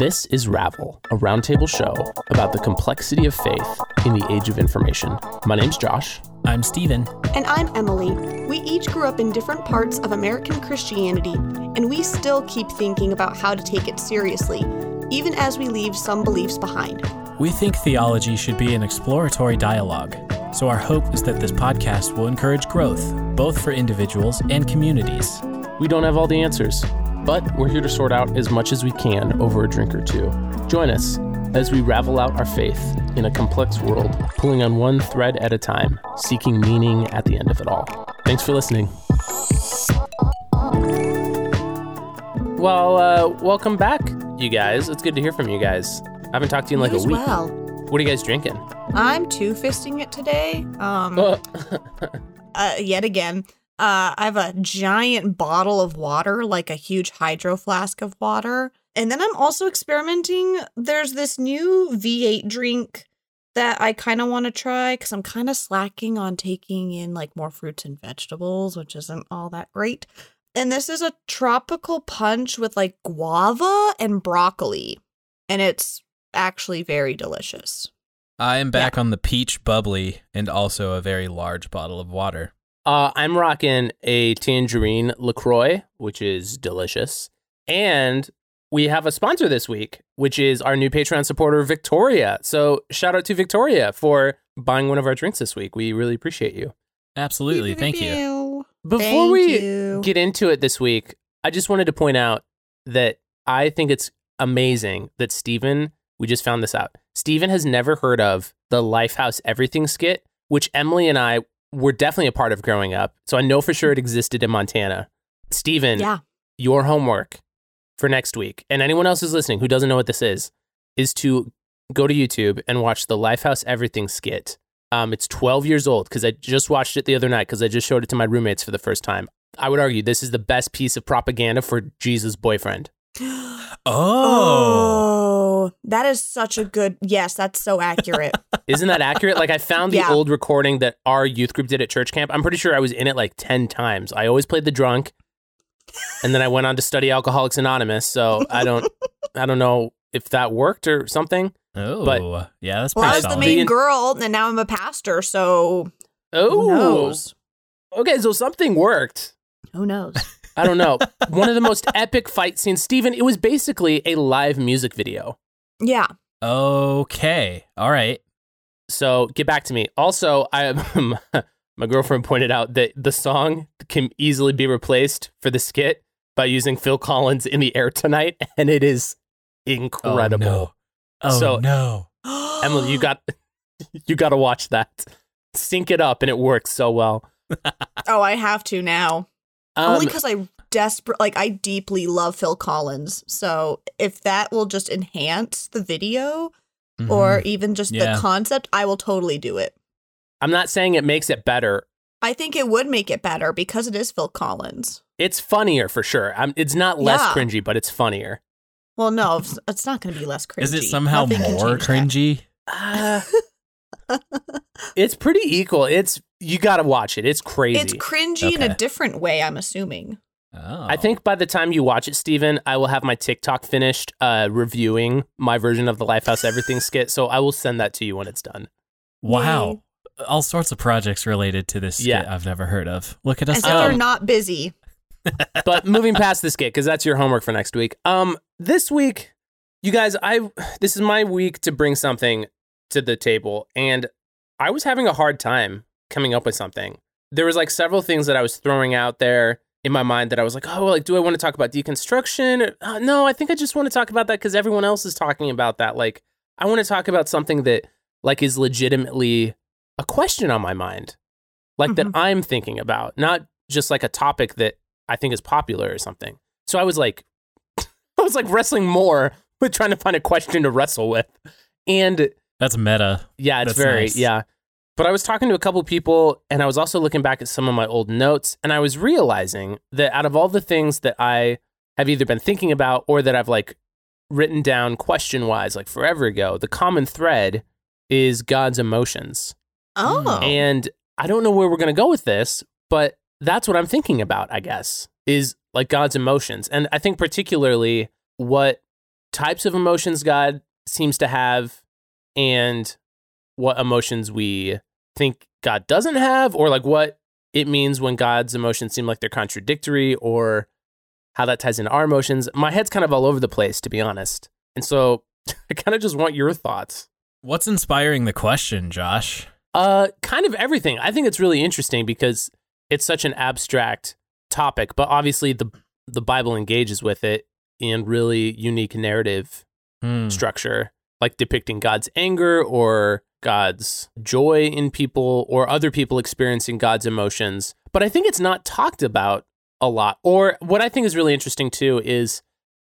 This is Ravel, a roundtable show about the complexity of faith in the age of information. My name's Josh. I'm Steven. And I'm Emily. We each grew up in different parts of American Christianity, and we still keep thinking about how to take it seriously, even as we leave some beliefs behind. We think theology should be an exploratory dialogue, so our hope is that this podcast will encourage growth, both for individuals and communities. We don't have all the answers, but we're here to sort out as much as we can over a drink or two. Join us as we ravel out our faith in a complex world, pulling on one thread at a time, seeking meaning at the end of it all. Thanks for listening. Well, uh, welcome back, you guys. It's good to hear from you guys. I haven't talked to you in like You a week. well. What are you guys drinking? I'm two fisting it today. Um, Uh, uh, yet again. Uh, I have a giant bottle of water, like a huge hydro flask of water. And then I'm also experimenting. There's this new V8 drink that I kind of want to try because I'm kind of slacking on taking in like more fruits and vegetables, which isn't all that great. And this is a tropical punch with like guava and broccoli. And it's actually very delicious. I am back on the peach bubbly and also a very large bottle of water. Uh, I'm rocking a tangerine LaCroix, which is delicious. And we have a sponsor this week, which is our new Patreon supporter, Victoria. So shout out to Victoria for buying one of our drinks this week. We really appreciate you. Absolutely. Thank you. you. Before Thank we you. get into it this week, I just wanted to point out that I think it's amazing that Steven, we just found this out. Steven has never heard of the Lifehouse Everything skit, which Emily and I were definitely a part of growing up. So I know for sure it existed in Montana. Steven, Yeah. your homework for next week, and anyone else who's listening who doesn't know what this is, is to go to YouTube and watch the Lifehouse Everything skit. Um, it's 12 years old because I just watched it the other night because I just showed it to my roommates for the first time. I would argue this is the best piece of propaganda for Jesus' boyfriend. Oh. Oh, that is such a good. Yes, that's so accurate. Isn't that accurate? Like I found the Yeah. old recording that our youth group did at church camp. I'm pretty sure I was in it like 10 times. I always played the drunk. And then I went on to study Alcoholics Anonymous, so I don't I don't know if that worked or something. Oh. But- yeah, that's well, I pretty was the main girl, and now I'm a pastor. So Oh. who knows? Okay, so something worked. Who knows? I don't know. One of the most epic fight scenes, Steven, it was basically a live music video. Yeah. okay. All right. So get back to me. Also, I my girlfriend pointed out that the song can easily be replaced for the skit by using Phil Collins in the air tonight, and it is incredible. Oh, no. Oh, So- no. Emily, you got you got to watch that. Sync it up, and it works so well. Oh, I have to now. Um, Only because I desperate, like, I deeply love Phil Collins. So if that will just enhance the video or even just Yeah. the concept, I will totally do it. I'm not saying it makes it better. I think it would make it better because it is Phil Collins. It's funnier for sure. i it's not less Yeah. cringy, but it's funnier. Well, no, it's, it's not going to be less cringy. is it somehow Nothing more cringy? Uh, it's pretty equal. It's you got to watch it. It's crazy. It's cringy in a different way, I'm assuming. Oh. I think by the time you watch it, Steven, I will have my TikTok finished uh, reviewing my version of the Lifehouse Everything skit. So I will send that to you when it's done. Wow. All sorts of projects related to this skit Yeah. I've never heard of. Look at us As go. if you're not busy. But moving past the skit, because that's your homework for next week. Um, this week, you guys, I this is my week to bring something to the table, and I was having a hard time coming up with something. There was like several things that I was throwing out there in my mind that I was like, oh, like, do I want to talk about deconstruction? Uh, no, I think I just want to talk about that because everyone else is talking about that. Like, I want to talk about something that like is legitimately a question on my mind, like that Mhm. I'm thinking about, not just like a topic that I think is popular or something. So I was like, I was like wrestling more with trying to find a question to wrestle with, and That's meta. yeah, it's That's very nice. yeah. But I was talking to a couple people and I was also looking back at some of my old notes and I was realizing that out of all the things that I have either been thinking about or that I've like written down question wise like forever ago, the common thread is God's emotions. Oh. Hmm. And I don't know where we're going to go with this, but that's what I'm thinking about, I guess, is like God's emotions. And I think particularly what types of emotions God seems to have and what emotions we think God doesn't have, or like what it means when God's emotions seem like they're contradictory, or how that ties into our emotions. My head's kind of all over the place, to be honest. And so I kind of just want your thoughts. What's inspiring the question, Josh? Uh, kind of everything. I think it's really interesting because it's such an abstract topic, but obviously the the Bible engages with it in really unique narrative Hmm. structure, like depicting God's anger or God's joy in people or other people experiencing God's emotions. But I think it's not talked about a lot. Or what I think is really interesting too is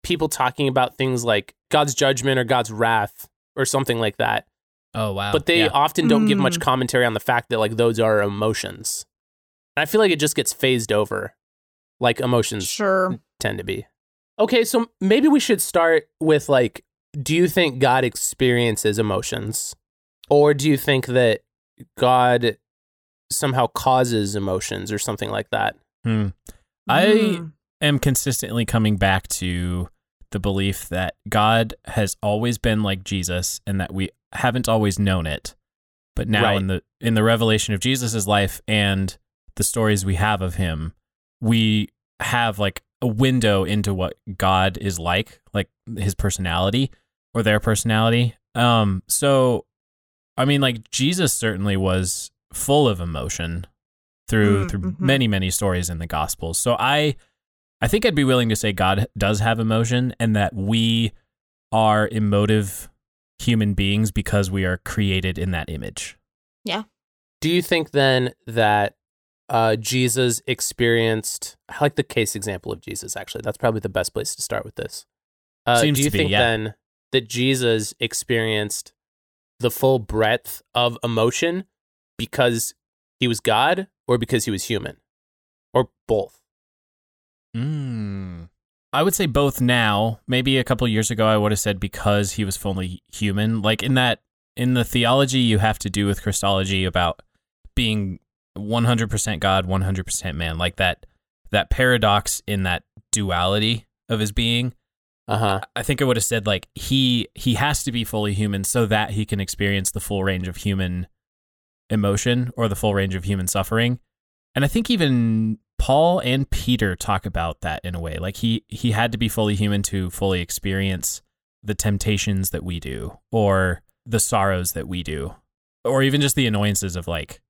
people talking about things like God's judgment or God's wrath or something like that. Oh wow! But they Yeah. often don't give much Mm. commentary on the fact that like those are emotions. And I feel like it just gets phased over, like emotions Sure. tend to be. Okay, so maybe we should start with like, do you think God experiences emotions? Or do you think that God somehow causes emotions or something like that? Hmm. I Mm. am consistently coming back to the belief that God has always been like Jesus and that we haven't always known it. But now Right. in the in the revelation of Jesus' life and the stories we have of him, we have like a window into what God is like, like his personality or their personality. Um so I mean like Jesus certainly was full of emotion through Mm, through mhm. many many stories in the gospels. So I I think I'd be willing to say God does have emotion and that we are emotive human beings because we are created in that image. Yeah. Do you think then that uh, Jesus experienced, I like the case example of Jesus, actually. That's probably the best place to start with this. Uh, Seems do you to be, think yeah. then that Jesus experienced the full breadth of emotion because he was God or because he was human? Or both? Mm. I would say both now. Maybe a couple years ago I would have said because he was fully human. Like in that in the theology you have to do with Christology about being 100% God, 100% man, like that that paradox in that duality of his being. Uh huh. I think I would have said like he he has to be fully human so that he can experience the full range of human emotion or the full range of human suffering. And I think even Paul and Peter talk about that in a way. Like he he had to be fully human to fully experience the temptations that we do or the sorrows that we do or even just the annoyances of like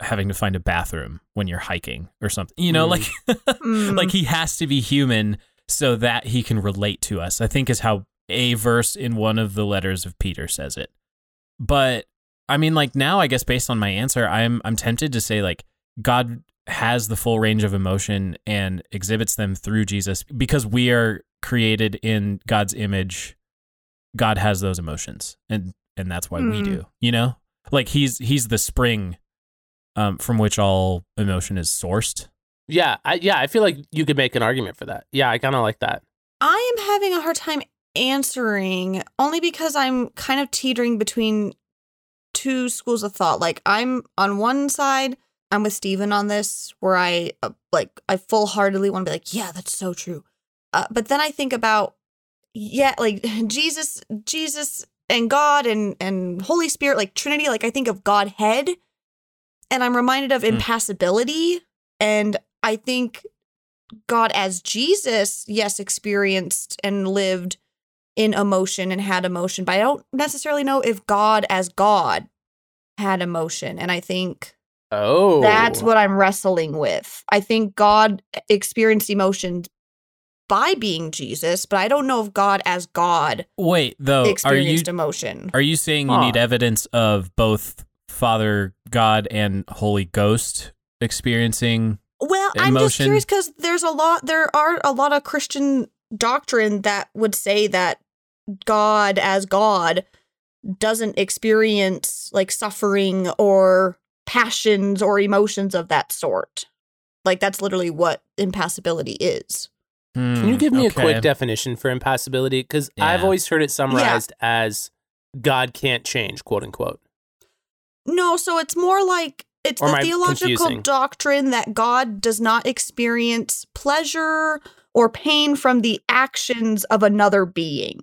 having to find a bathroom when you're hiking or something. You know, Mm. like Mm. like he has to be human so that he can relate to us. I think is how a verse in one of the letters of Peter says it. But I mean like now I guess based on my answer I'm I'm tempted to say like God has the full range of emotion and exhibits them through Jesus because we are created in God's image. God has those emotions and and that's why we Hmm. do. You know? Like he's he's the spring um, from which all emotion is sourced. Yeah, I, yeah, I feel like you could make an argument for that. Yeah, I kind of like that. I am having a hard time answering only because I'm kind of teetering between two schools of thought. Like I'm on one side, I'm with Steven on this where I uh, like I full-heartedly want to be like, yeah, that's so true. Uh, but then I think about yeah, like Jesus Jesus and God and and Holy Spirit like Trinity, like I think of Godhead and I'm reminded of Hmm. impassibility and I think God as Jesus, yes, experienced and lived in emotion and had emotion, but I don't necessarily know if God as God had emotion. And I think Oh, that's what I'm wrestling with. I think God experienced emotions by being Jesus, but I don't know if God as God Wait, though, are you experienced emotion. are you saying you need evidence of both Father God and Holy Ghost experiencing? Well, I'm just curious because there's a lot. There are a lot of Christian doctrine that would say that God, as God, doesn't experience like suffering or passions or emotions of that sort. Like that's literally what impassibility is. Can you give me a Hmm, quick definition for impassibility? Because I've always heard it summarized as God can't change, quote unquote. No, so it's more like it's Or the theological confusing? doctrine that God does not experience pleasure or pain from the actions of another being.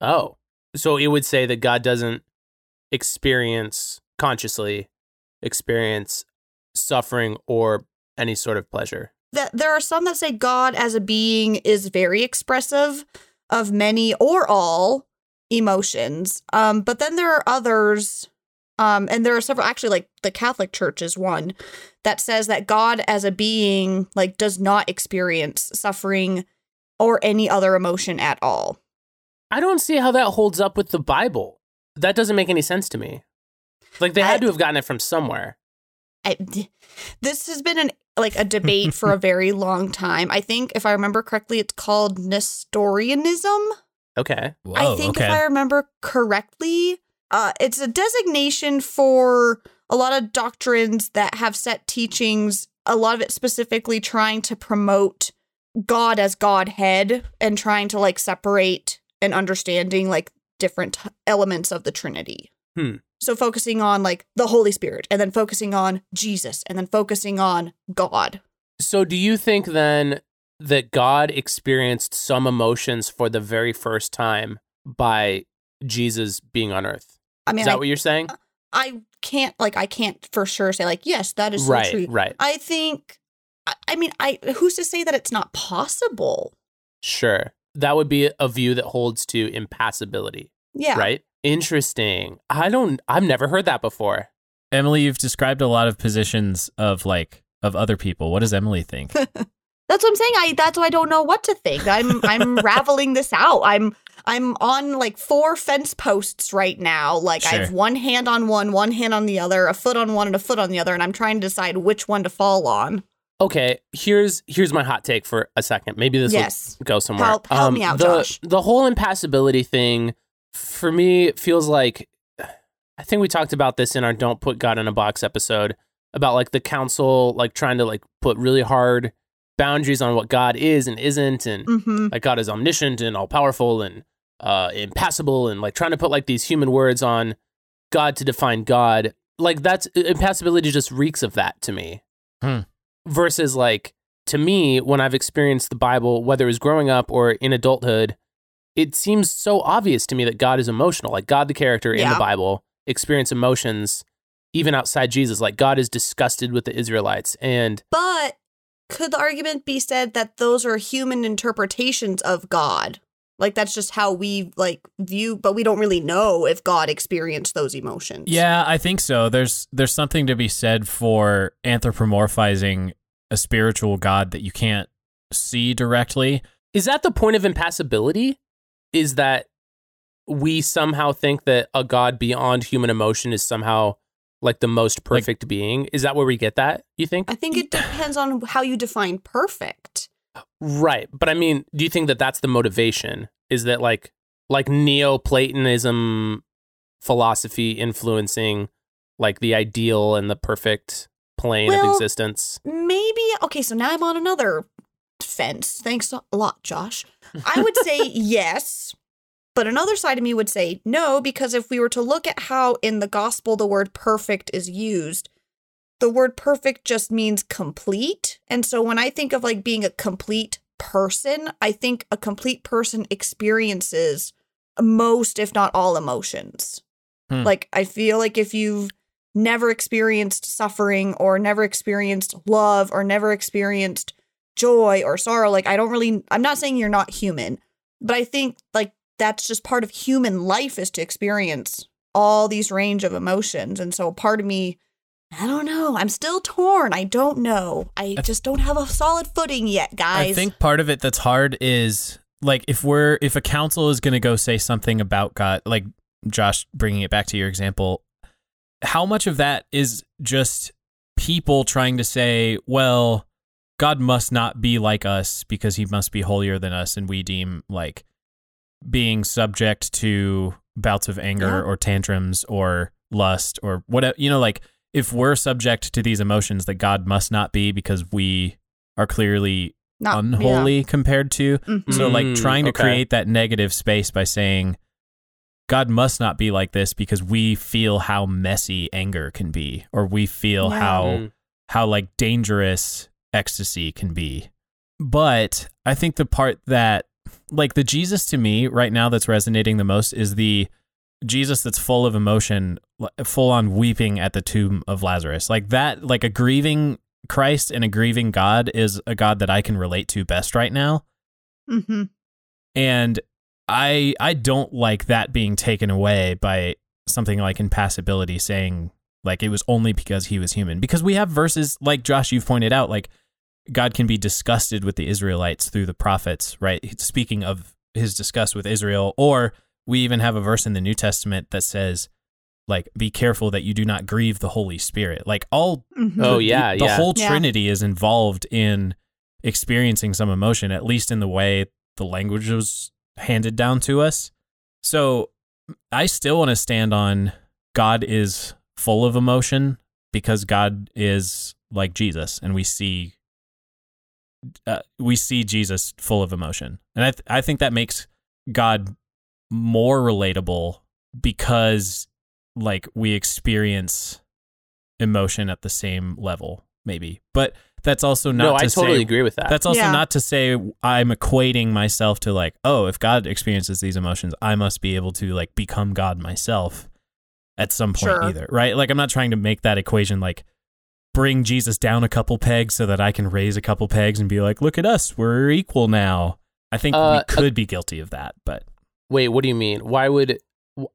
Oh, so it would say that God doesn't experience consciously experience suffering or any sort of pleasure. That there are some that say God as a being is very expressive of many or all emotions. Um, but then there are others, um, and there are several actually like the Catholic Church is one that says that God as a being like does not experience suffering or any other emotion at all. I don't see how that holds up with the Bible. That doesn't make any sense to me. Like they had I- to have gotten it from somewhere. I, this has been an like a debate for a very long time. I think if I remember correctly, it's called Nestorianism. Okay. Whoa, I think okay. if I remember correctly, uh, it's a designation for a lot of doctrines that have set teachings. A lot of it specifically trying to promote God as Godhead and trying to like separate and understanding like different elements of the Trinity. Hmm. So focusing on like the Holy Spirit and then focusing on Jesus and then focusing on God. So do you think then that God experienced some emotions for the very first time by Jesus being on earth? I mean, Is that I, what you're saying? Uh, I can't like I can't for sure say like yes that is so right, true. right. I think I- I mean I who's to say that it's not possible? Sure. That would be a view that holds to impassibility, Yeah. right? Interesting. I don't I've never heard that before. Emily, you've described a lot of positions of like of other people. What does Emily think? That's what I'm saying. I that's why I don't know what to think. I'm I'm raveling this out. I'm I'm on like four fence posts right now. Like I have one hand on one, one hand on the other, a foot on one and a foot on the other, and I'm trying to decide which one to fall on. Okay, here's here's my hot take for a second. Maybe this yes. will go somewhere. Um, Help- help me out, the, Josh. The whole impassibility thing for me feels like I think we talked about this in our "Don't Put God in a Box" episode about like the council like trying to like put really hard boundaries on what God is and isn't, and Mm-hmm. like God is omniscient and all powerful and uh, impassible, and like trying to put like these human words on God to define God. Like that's impassibility just reeks of that to me. Hmm. Versus like to me, when I've experienced the Bible, whether it was growing up or in adulthood, it seems so obvious to me that God is emotional. Like God, the character in the Bible, experience emotions even outside Jesus. Like God is disgusted with the Israelites, and But could the argument be said that those are human interpretations of God? Like that's just how we like view, but we don't really know if God experienced those emotions. Yeah, I think so. There's there's something to be said for anthropomorphizing a spiritual god that you can't see directly. is that the point of impassibility? Is that we somehow think that a God beyond human emotion is somehow like the most perfect being? Is that where we get that? You think? I think it depends on how you define perfect. Right. But I mean, do you think that that's the motivation? Is that like like Neoplatonism philosophy influencing like the ideal and the perfect plane of existence? Maybe okay, so now I'm on another fence. Thanks a lot, Josh. I would say yes, but another side of me would say no, because if we were to look at how in the gospel the word perfect is used, the word perfect just means complete. And so when I think of like being a complete person, I think a complete person experiences most, if not all, emotions. Hmm. Like, I feel like if you've never experienced suffering or never experienced love or never experienced joy or sorrow, like, I don't really, I'm not saying you're not human, but I think like that's just part of human life is to experience all these range of emotions. And so part of me, I don't know. I'm still torn. I don't know. I just don't have a solid footing yet, guys. I think part of it that's hard is like if we're if a council is going to go say something about God, like Josh bringing it back to your example, how much of that is just people trying to say, well, God must not be like us because he must be holier than us and we deem like being subject to bouts of anger Yeah. or tantrums or lust or whatever, you know, like if we're subject to these emotions that God must not be because we are clearly Not unholy compared to. Yeah. Mhm. So, like, Mm, trying to okay. create that negative space by saying, God must not be like this because we feel how messy anger can be, or we feel Yeah. how Mm. how like dangerous ecstasy can be. But I think the part that like the Jesus to me right now that's resonating the most is the Jesus that's full of emotion, full on weeping at the tomb of Lazarus. Like that, like a grieving Christ and a grieving God is a God that I can relate to best right now. Mm-hmm. And I I don't like that being taken away by something like impassibility saying like it was only because he was human. Because we have verses like Josh you've pointed out like God can be disgusted with the Israelites through the prophets, right? Speaking of his disgust with Israel or we even have a verse in the New Testament that says like be careful that you do not grieve the Holy Spirit. Like all Mm-hmm. Oh, yeah, the, the yeah. whole Yeah. Trinity is involved in experiencing some emotion, at least in the way the language was handed down to us. So I still want to stand on God is full of emotion because God is like Jesus, and we see uh, we see Jesus full of emotion, and I th- I think that makes God more relatable because like we experience emotion at the same level, maybe. But that's also not no, to I totally say agree with that. that's also Yeah. not to say I'm equating myself to like, oh, if God experiences these emotions, I must be able to like become God myself at some point Sure. either, right? Like I'm not trying to make that equation like bring Jesus down a couple pegs so that I can raise a couple pegs and be like, look at us, we're equal now. I think Uh, we could be guilty of that, but Wait, what do you mean? Why would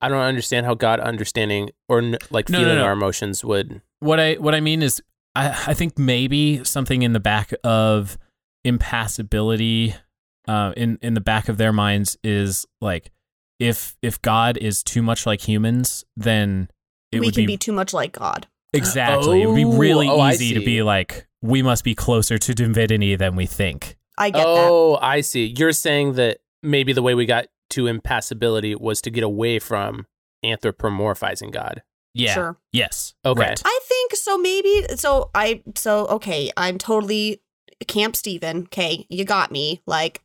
I don't understand how God understanding or n- like No, no, feeling no. our emotions would? what I what I mean is I I think maybe something in the back of impassibility uh in in the back of their minds is like if if God is too much like humans then it we would can be, be too much like God. exactly it would be Oh, really oh, easy to be like we must be closer to divinity than we think. I get that. Oh, I see. You're saying that maybe the way we got to impassibility was to get away from anthropomorphizing God. Yeah. Sure. Yes. Okay. Right. I think so. Maybe so. I so okay. I'm totally Camp Steven. Okay, you got me. Like,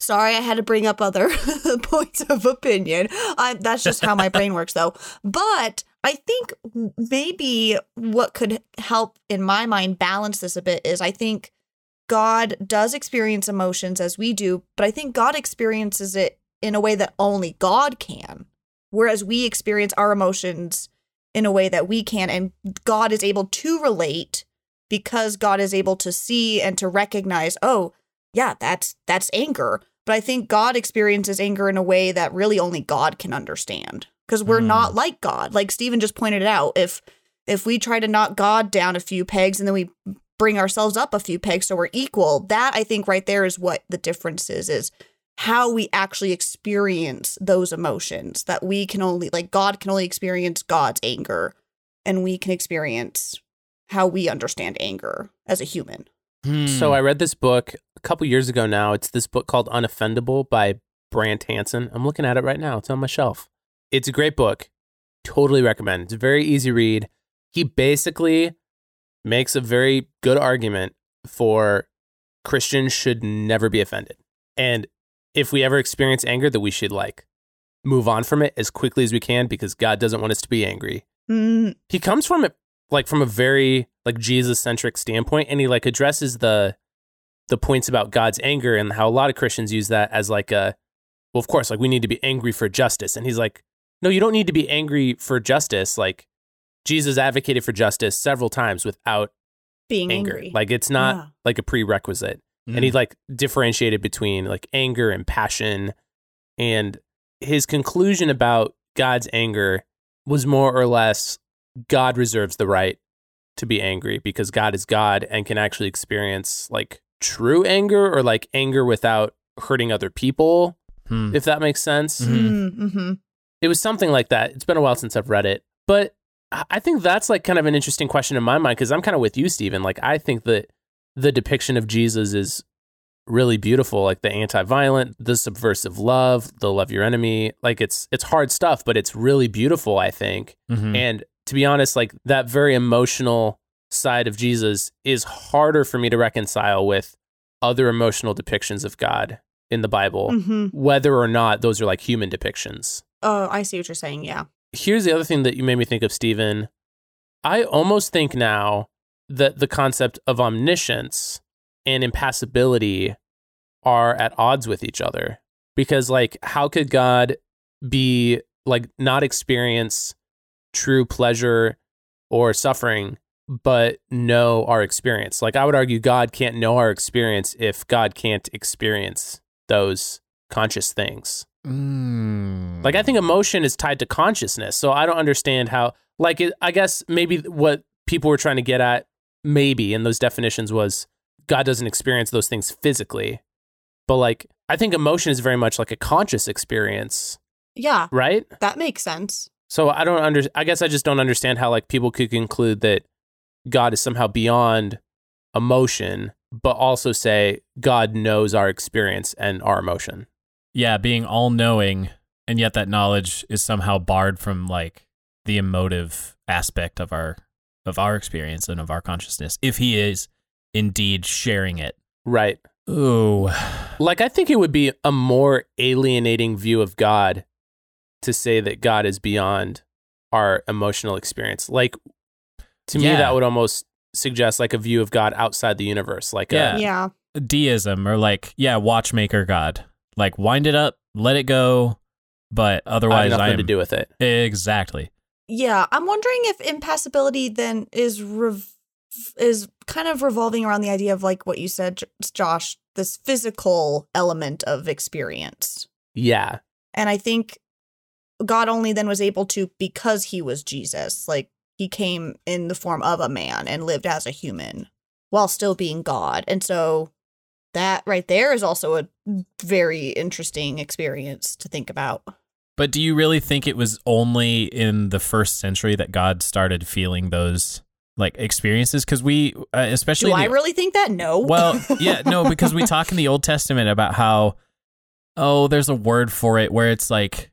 sorry, I had to bring up other points of opinion. I, that's just how my brain works, though. But I think maybe what could help in my mind balance this a bit is I think God does experience emotions as we do, but I think God experiences it in a way that only God can. Whereas we experience our emotions in a way that we can and God is able to relate because God is able to see and to recognize, oh, yeah, that's that's anger. But I think God experiences anger in a way that really only God can understand because we're Hmm. not like God. Like Steven just pointed out, if if we try to knock God down a few pegs and then we bring ourselves up a few pegs so we're equal, that I think right there is what the difference is is how we actually experience those emotions that we can only like God can only experience God's anger and we can experience how we understand anger as a human. Hmm. So I read this book a couple years ago now. It's this book called Unoffendable by Brant Hansen. I'm looking at it right now. It's on my shelf. It's a great book. Totally recommend. It's a very easy read. He basically makes a very good argument for Christians should never be offended. And if we ever experience anger, that we should like move on from it as quickly as we can because God doesn't want us to be angry. Mm, he comes from it like from a very like jesus centric standpoint and he like addresses the the points about god's anger and how a lot of christians use that as like a well of course like we need to be angry for justice. And he's like no you don't need to be angry for justice. Like jesus advocated for justice several times without being anger. angry. like it's not Yeah. like a prerequisite Hmm. and he like differentiated between like anger and passion and his conclusion about god's anger was more or less god reserves the right to be angry because god is god and can actually experience like true anger or like anger without hurting other people Hmm. if that makes sense Mhm. Mm, mhm. it was something like that. It's been a while since I've read it, but I I think that's like kind of an interesting question in my mind because I'm kind of with you, Steven. Like, I think that the depiction of Jesus is really beautiful, like the anti-violent, the subversive love, the love your enemy. Like, it's it's hard stuff, but it's really beautiful. I think, Mhm. and to be honest, like that very emotional side of Jesus is harder for me to reconcile with other emotional depictions of God in the Bible, Mhm. whether or not those are like human depictions Oh, I see what you're saying. Yeah. here's the other thing that you made me think of, Steven. I almost think now that the concept of omniscience and impassibility are at odds with each other. because like how could God be like not experience true pleasure or suffering but know our experience? Like I would argue God can't know our experience if God can't experience those conscious things. Mm. Like I think emotion is tied to consciousness. So I don't understand how like it, I guess maybe what people were trying to get at maybe in those definitions was God doesn't experience those things physically. But like I think emotion is very much like a conscious experience, Yeah, right? that makes sense. So I don't under I guess I just don't understand how like people could conclude that God is somehow beyond emotion but also say God knows our experience and our emotion. yeah, being all knowing, and yet that knowledge is somehow barred from like the emotive aspect of our of our experience and of our consciousness. If he is indeed sharing it. Right. Ooh. Like, I think it would be a more alienating view of God to say that God is beyond our emotional experience. Like, to me, that would almost suggest like a view of God outside the universe. Like, Yeah. a, yeah. Deism or like, yeah, watchmaker God. Like wind it up, let it go, but otherwise I have otherwise nothing I am to do with it. Exactly. Yeah, I'm wondering if impassibility then is rev- is kind of revolving around the idea of like what you said, Josh, this physical element of experience. Yeah. And I think God only then was able to because he was Jesus. Like he came in the form of a man and lived as a human while still being God. And so that right there is also a very interesting experience to think about. But do you really think it was only in the first century that God started feeling those like experiences? Because we, uh, especially Do in I really think that? No. Well, yeah, no, because we talk in the Old Testament about how, oh, there's a word for it where it's like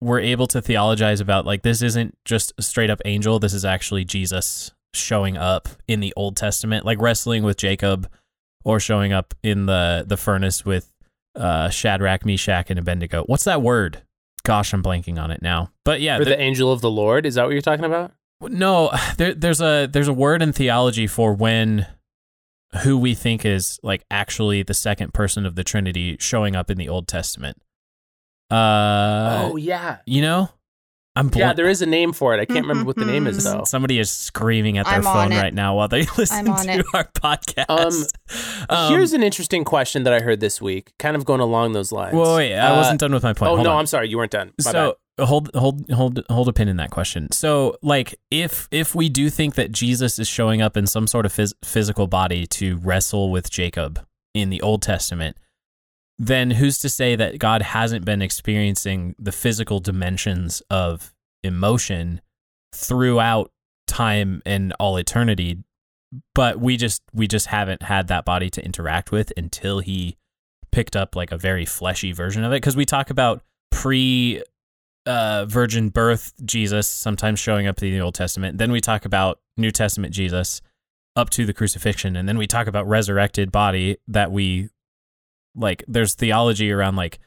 we're able to theologize about like this isn't just a straight up angel. This is actually Jesus showing up in the Old Testament, like wrestling with Jacob, or showing up in the the furnace with uh, Shadrach, Meshach, and Abednego. What's that word? Gosh, I'm blanking on it now. But yeah, the angel of the Lord. Is that what you're talking about? no, there, there's a there's a word in theology for when who we think is like actually the second person of the Trinity showing up in the Old Testament. Uh, oh, yeah. you know, I'm bl- Yeah, there is a name for it. I can't remember what the name is, though. Somebody is screaming at their I'm phone right now while they listen on to it. our podcast. Um, Here's an interesting question that I heard this week, kind of going along those lines. Whoa, wait, I Uh, wasn't done with my point. Oh, Hold no, on. I'm sorry. You weren't done. My so hold hold hold hold a pin in that question so like if if we do think that jesus is showing up in some sort of phys- physical body to wrestle with jacob in the old testament then who's to say that god hasn't been experiencing the physical dimensions of emotion throughout time and all eternity? But we just we just haven't had that body to interact with until he picked up like a very fleshy version of it. Because we talk about pre uh, virgin birth Jesus sometimes showing up in the Old Testament. Then we talk about New Testament Jesus up to the crucifixion, and then we talk about resurrected body that we like. There's theology around like,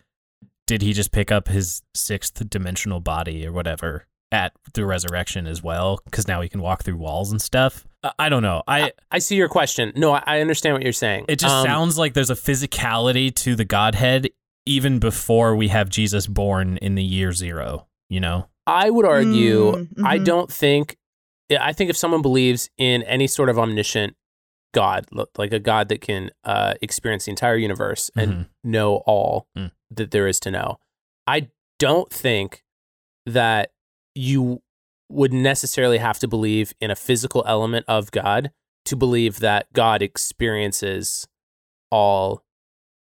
did he just pick up his sixth dimensional body or whatever at the resurrection as well? Because now he can walk through walls and stuff. I, I don't know. I I see your question. No, I, I understand what you're saying. it just Um, sounds like there's a physicality to the Godhead even before we have Jesus born in the year zero. You know. I would argue, Mm, I mhm. don't think, I think if someone believes in any sort of omniscient God, like a God that can uh, experience the entire universe and Mhm. know all Mm. that there is to know, I don't think that you would necessarily have to believe in a physical element of God to believe that God experiences all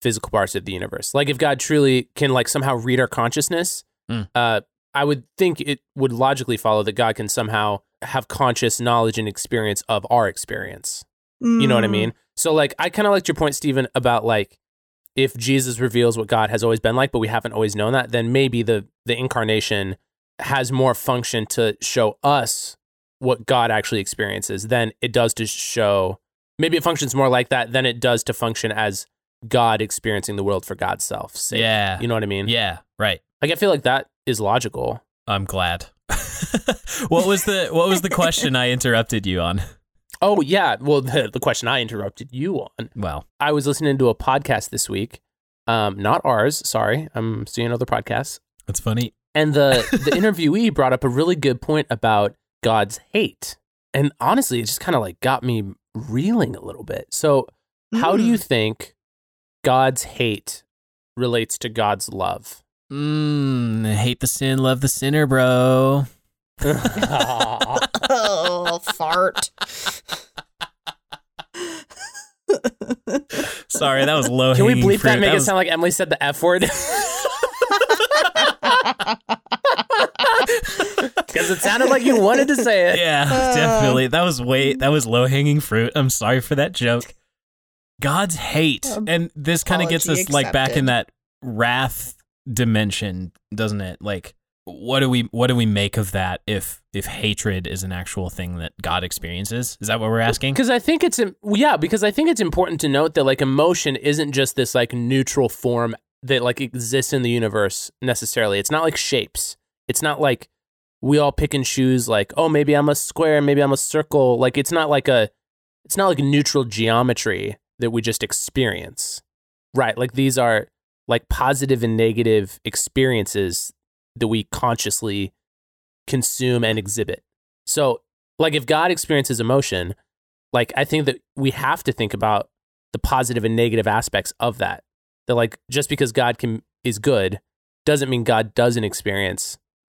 physical parts of the universe. Like if God truly can like somehow read our consciousness, Mm. uh, I would think it would logically follow that God can somehow have conscious knowledge and experience of our experience. You know what I Mm. mean? So like I kind of liked your point, Steven, about like if Jesus reveals what God has always been like, but we haven't always known that, then maybe the the incarnation has more function to show us what God actually experiences than it does to show maybe it functions more like that than it does to function as God experiencing the world for God's self. sake. Yeah. You know what I mean? Yeah. Right. Like I feel like that is logical. I'm glad. what was the What was the question I interrupted you on? Oh yeah. Well, the, the question I interrupted you on. Well, I was listening to a podcast this week um, not ours. Sorry, I'm seeing other podcasts. That's funny. And the the interviewee brought up a really good point about God's hate, and honestly, it just kind of like got me reeling a little bit. So, how do you Mm. think God's hate relates to God's love? Mm, hate the sin, love the sinner, bro. fart. Sorry, that was low. Can we hanging bleep that? fruit. Make it was- sound like Emily said the F word. Because it sounded like you wanted to say it. Yeah, Uh. definitely. That was way that was low hanging fruit. I'm sorry for that joke. God's hate. Um, and this kind of gets us apology like back in that wrath dimension, doesn't it? Like what do we what do we make of that if if hatred is an actual thing that God experiences? Is that what we're asking? Because I think it's yeah, because I think it's important to note that like emotion isn't just this like neutral form that like exists in the universe necessarily. It's not like shapes. It's not like we all pick and choose like oh maybe I'm a square, maybe I'm a circle. Like it's not like a it's not like neutral geometry that we just experience. Right? Like these are like positive and negative experiences that we consciously consume and exhibit. So, like if God experiences emotion, like I think that we have to think about the positive and negative aspects of that. That like just because God can is good doesn't mean God doesn't experience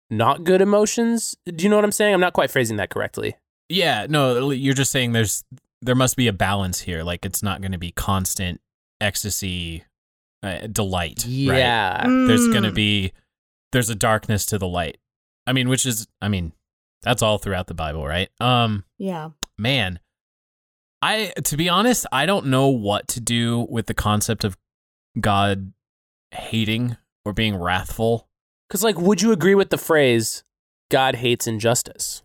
not good emotions. Do you know what I'm saying? I'm not quite phrasing that correctly. Yeah, no, you're just saying there's there must be a balance here. Like it's not going to be constant ecstasy, uh, delight. right? Yeah. there's going to Mm. be there's a darkness to the light. I mean, which is I mean, that's all throughout the Bible, right? Um, Yeah. man, I to be honest, I don't know what to do with the concept of God hating or being wrathful. Cuz like would you agree with the phrase God hates injustice?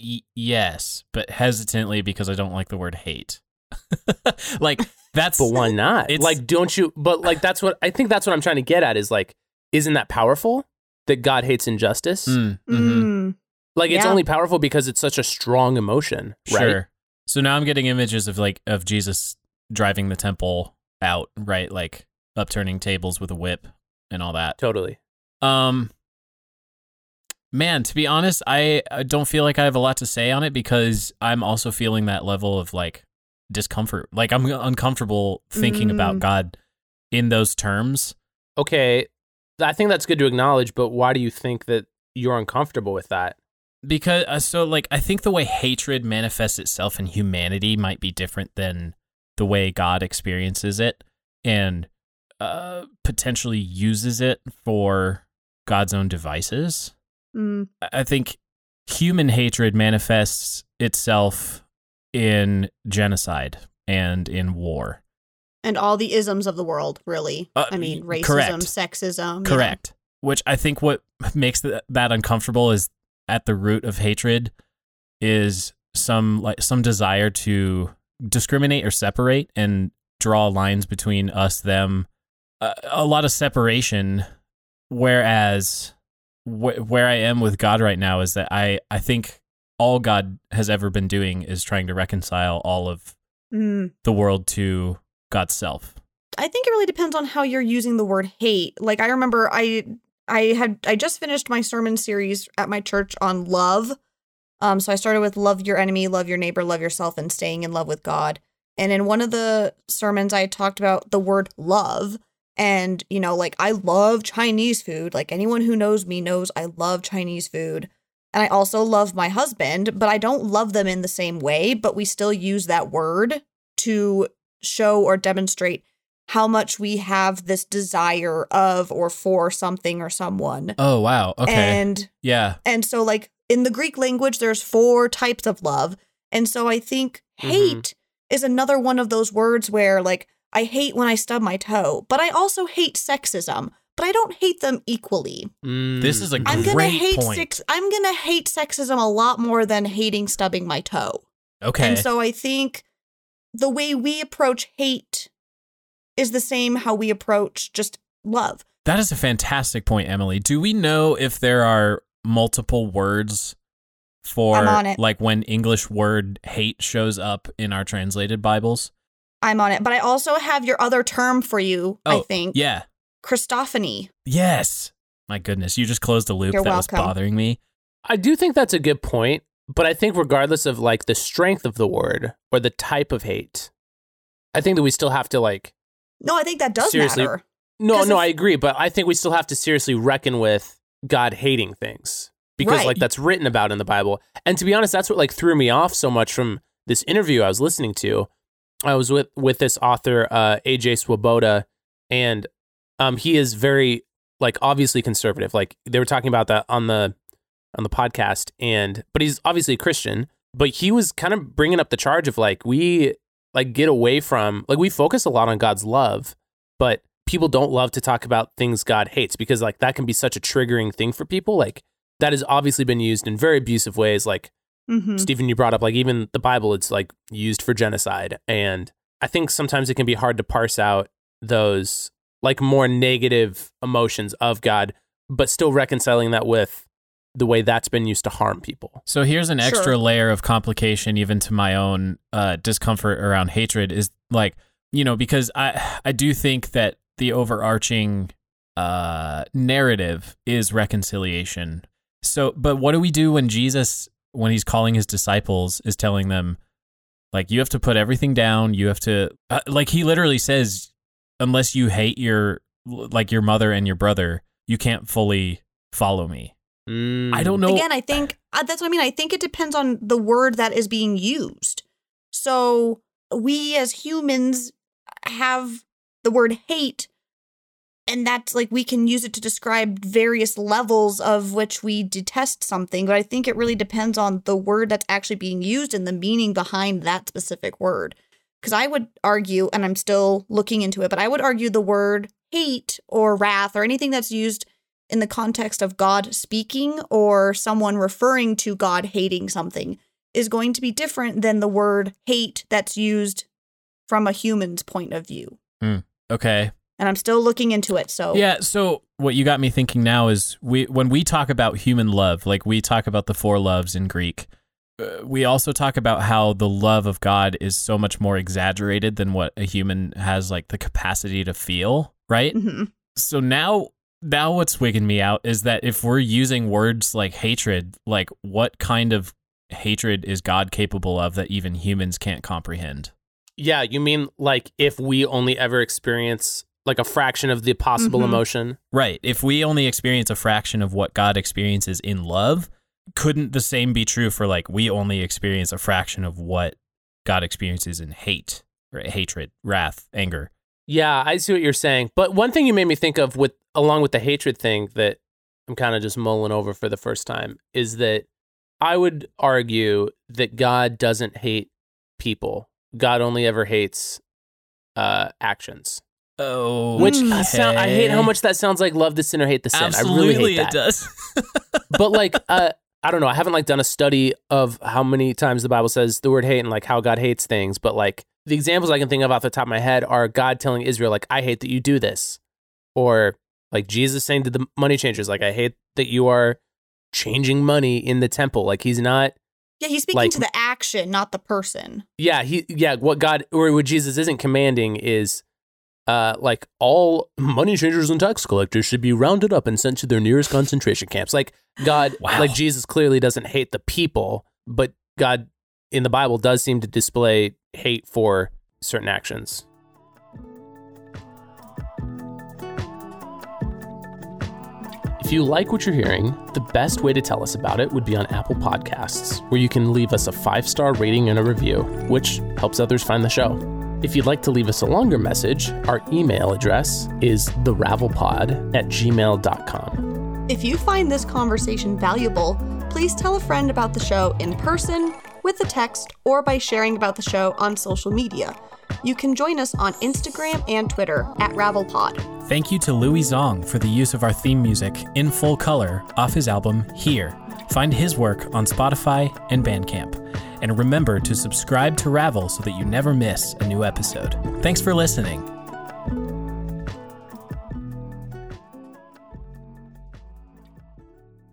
Y- yes, but hesitantly because I don't like the word hate. like that's But why not? It's- like don't you but like that's what I think that's what I'm trying to get at is like isn't that powerful that God hates injustice? Mm, mhm. Mm. Like it's Yeah. only powerful because it's such a strong emotion, right? Sure. So now I'm getting images of like of Jesus driving the temple out, right? Like upturning tables with a whip and all that. Totally. Um man, to be honest, I, I don't feel like I have a lot to say on it because I'm also feeling that level of like discomfort. Like I'm uncomfortable thinking about Mm. God in those terms. Okay, I think that's good to acknowledge, but why do you think that you're uncomfortable with that? because uh, so like I think the way hatred manifests itself in humanity might be different than the way God experiences it and uh, potentially uses it for God's own devices. Mm. I- I think human hatred manifests itself in genocide and in war. And all the isms of the world, really. Uh, I mean, racism, correct. sexism. yeah. Correct. Which I think what makes that, that uncomfortable is at the root of hatred is some like some desire to discriminate or separate and draw lines between us them a, a lot of separation whereas wh- where I am with God right now is that I I think all God has ever been doing is trying to reconcile all of Mm. the world to God's self. I think it really depends on how you're using the word hate. Like I remember I I had I just finished my sermon series at my church on love. Um so I started with love your enemy, love your neighbor, love yourself and staying in love with God. And in one of the sermons I talked about the word love and you know like I love Chinese food. Like anyone who knows me knows I love Chinese food. And I also love my husband, but I don't love them in the same way, but we still use that word to show or demonstrate how much we have this desire of or for something or someone. Oh wow. Okay. And yeah. and so like in the Greek language there's four types of love. And so I think Mhm. hate is another one of those words where like I hate when I stub my toe, but I also hate sexism, but I don't hate them equally. This is a I'm gonna Great hate point. sex I'm gonna hate sexism a lot more than hating stubbing my toe. Okay. And so I think the way we approach hate is the same how we approach just love. That is a fantastic point, Emily. Do we know if there are multiple words for I'm on it. like when English word hate shows up in our translated Bibles? I'm on it. But I also have your other term for you, I Oh, think. Yeah. Christophany. Yes. My goodness, you just closed the loop You're that was bothering me. I do think that's a good point, but I think regardless of like the strength of the word or the type of hate, I think that we still have to like No, I think that does Seriously. matter. No, no, if- I agree, but I think we still have to seriously reckon with God hating things because Right. like that's written about in the Bible. And to be honest, that's what like threw me off so much from this interview I was listening to. I was with with this author uh AJ Swoboda and um he is very like obviously conservative. Like they were talking about that on the on the podcast and but he's obviously a Christian, but he was kind of bringing up the charge of like we like get away from like we focus a lot on God's love, but people don't love to talk about things God hates because like that can be such a triggering thing for people. Like that has obviously been used in very abusive ways. Like hmm Steven, you brought up like even the Bible, it's like used for genocide. And I think sometimes it can be hard to parse out those like more negative emotions of God, but still reconciling that with the way that's been used to harm people. So here's an extra Sure. layer of complication, even to my own uh, discomfort around hatred. Is like you know because I I do think that the overarching uh, narrative is reconciliation. So, but what do we do when Jesus, when he's calling his disciples, is telling them, like, you have to put everything down. You have to, uh, like, he literally says, unless you hate your, like, your mother and your brother, you can't fully follow me. Mm. I don't know. Again, I think uh, that's what I mean. I think it depends on the word that is being used. So we as humans have the word hate, and that's like we can use it to describe various levels of which we detest something. But I think it really depends on the word that's actually being used and the meaning behind that specific word. Because I would argue, and I'm still looking into it, but I would argue the word hate or wrath or anything that's used in the context of God speaking or someone referring to God hating something is going to be different than the word hate that's used from a human's point of view. Okay. And I'm still looking into it. So, Yeah. So what you got me thinking now is we when we talk about human love, like we talk about the four loves in Greek, uh, we also talk about how the love of God is so much more exaggerated than what a human has like the capacity to feel, right? Mhm. So now now what's wigging me out is that if we're using words like hatred, like what kind of hatred is God capable of that even humans can't comprehend? Yeah, you mean like if we only ever experience like a fraction of the possible Mhm. emotion? Right. If we only experience a fraction of what God experiences in love, couldn't the same be true for like we only experience a fraction of what God experiences in hate or hatred, wrath, anger? Yeah, I see what you're saying. But one thing you made me think of with along with the hatred thing that I'm kind of just mulling over for the first time is that I would argue that God doesn't hate people. God only ever hates uh actions. Oh, Which I, sound, I hate how much that sounds like love the sinner, hate the sin. Absolutely, I really hate it that. does. but like uh I don't know, I haven't like done a study of how many times the Bible says the word hate and like how God hates things, but like the examples I can think of off the top of my head are God telling Israel like I hate that you do this or like Jesus saying to the money changers like I hate that you are changing money in the temple. Like he's not yeah, he's speaking Like- to the action, not the person. yeah, he yeah, what God or what Jesus isn't commanding is uh like all money changers and tax collectors should be rounded up and sent to their nearest concentration camps. Like God Wow. like Jesus clearly doesn't hate the people, but God in the Bible does seem to display hate for certain actions. If you like what you're hearing, the best way to tell us about it would be on Apple Podcasts, where you can leave us a five star rating and a review, which helps others find the show. If you'd like to leave us a longer message, our email address is theravelpod at gmail.com. If you find this conversation valuable, please tell a friend about the show in person, with a text, or by sharing about the show on social media. You can join us on Instagram and Twitter at RavelPod. Thank you to Louie Zong for the use of our theme music in full color off his album Here. Find his work on Spotify and Bandcamp. And remember to subscribe to Ravel so that you never miss a new episode. Thanks for listening.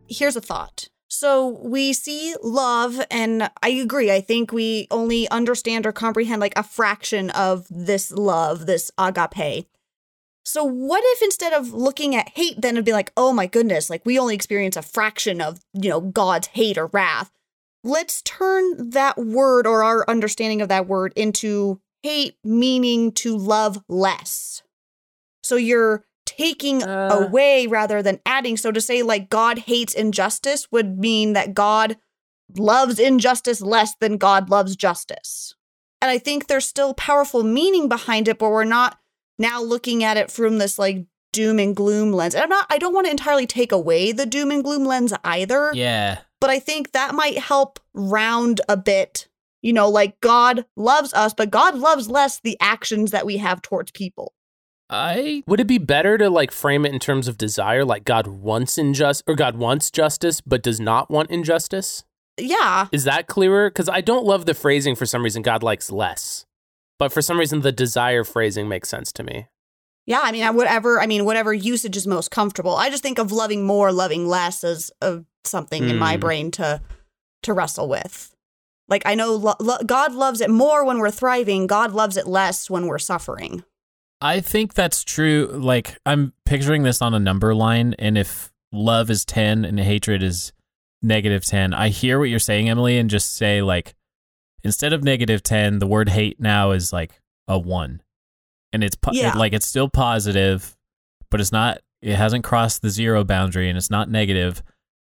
Here's a thought. So we see love, and I agree. I think we only understand or comprehend like a fraction of this love, this agape. So what if instead of looking at hate, then it'd be like, oh my goodness, like we only experience a fraction of, you know, God's hate or wrath. Let's turn that word or our understanding of that word into hate meaning to love less. So you're taking Uh. away rather than adding. So to say like God hates injustice would mean that God loves injustice less than God loves justice. And I think there's still powerful meaning behind it, but we're not now looking at it from this like doom and gloom lens. And I'm not I don't want to entirely take away the doom and gloom lens either, Yeah. but I think that might help round a bit. You know, like God loves us, but God loves less the actions that we have towards people. I Would it be better to like frame it in terms of desire, like God wants injustice or God wants justice but does not want injustice? Yeah. Is that clearer? Because I don't love the phrasing for some reason. God likes less, but for some reason the desire phrasing makes sense to me. Yeah, I mean, I- whatever. I mean, whatever usage is most comfortable. I just think of loving more, loving less as uh, something in my Mm. brain to to wrestle with. Like I know lo- lo- God loves it more when we're thriving. God loves it less when we're suffering. I think that's true. Like I'm picturing this on a number line, and if love is ten and hatred is negative ten, I hear what you're saying, Emily, and just say like instead of negative ten, the word hate now is like a one, and it's po- Yeah. it- like it's still positive, but it's not. It hasn't crossed the zero boundary, and it's not negative.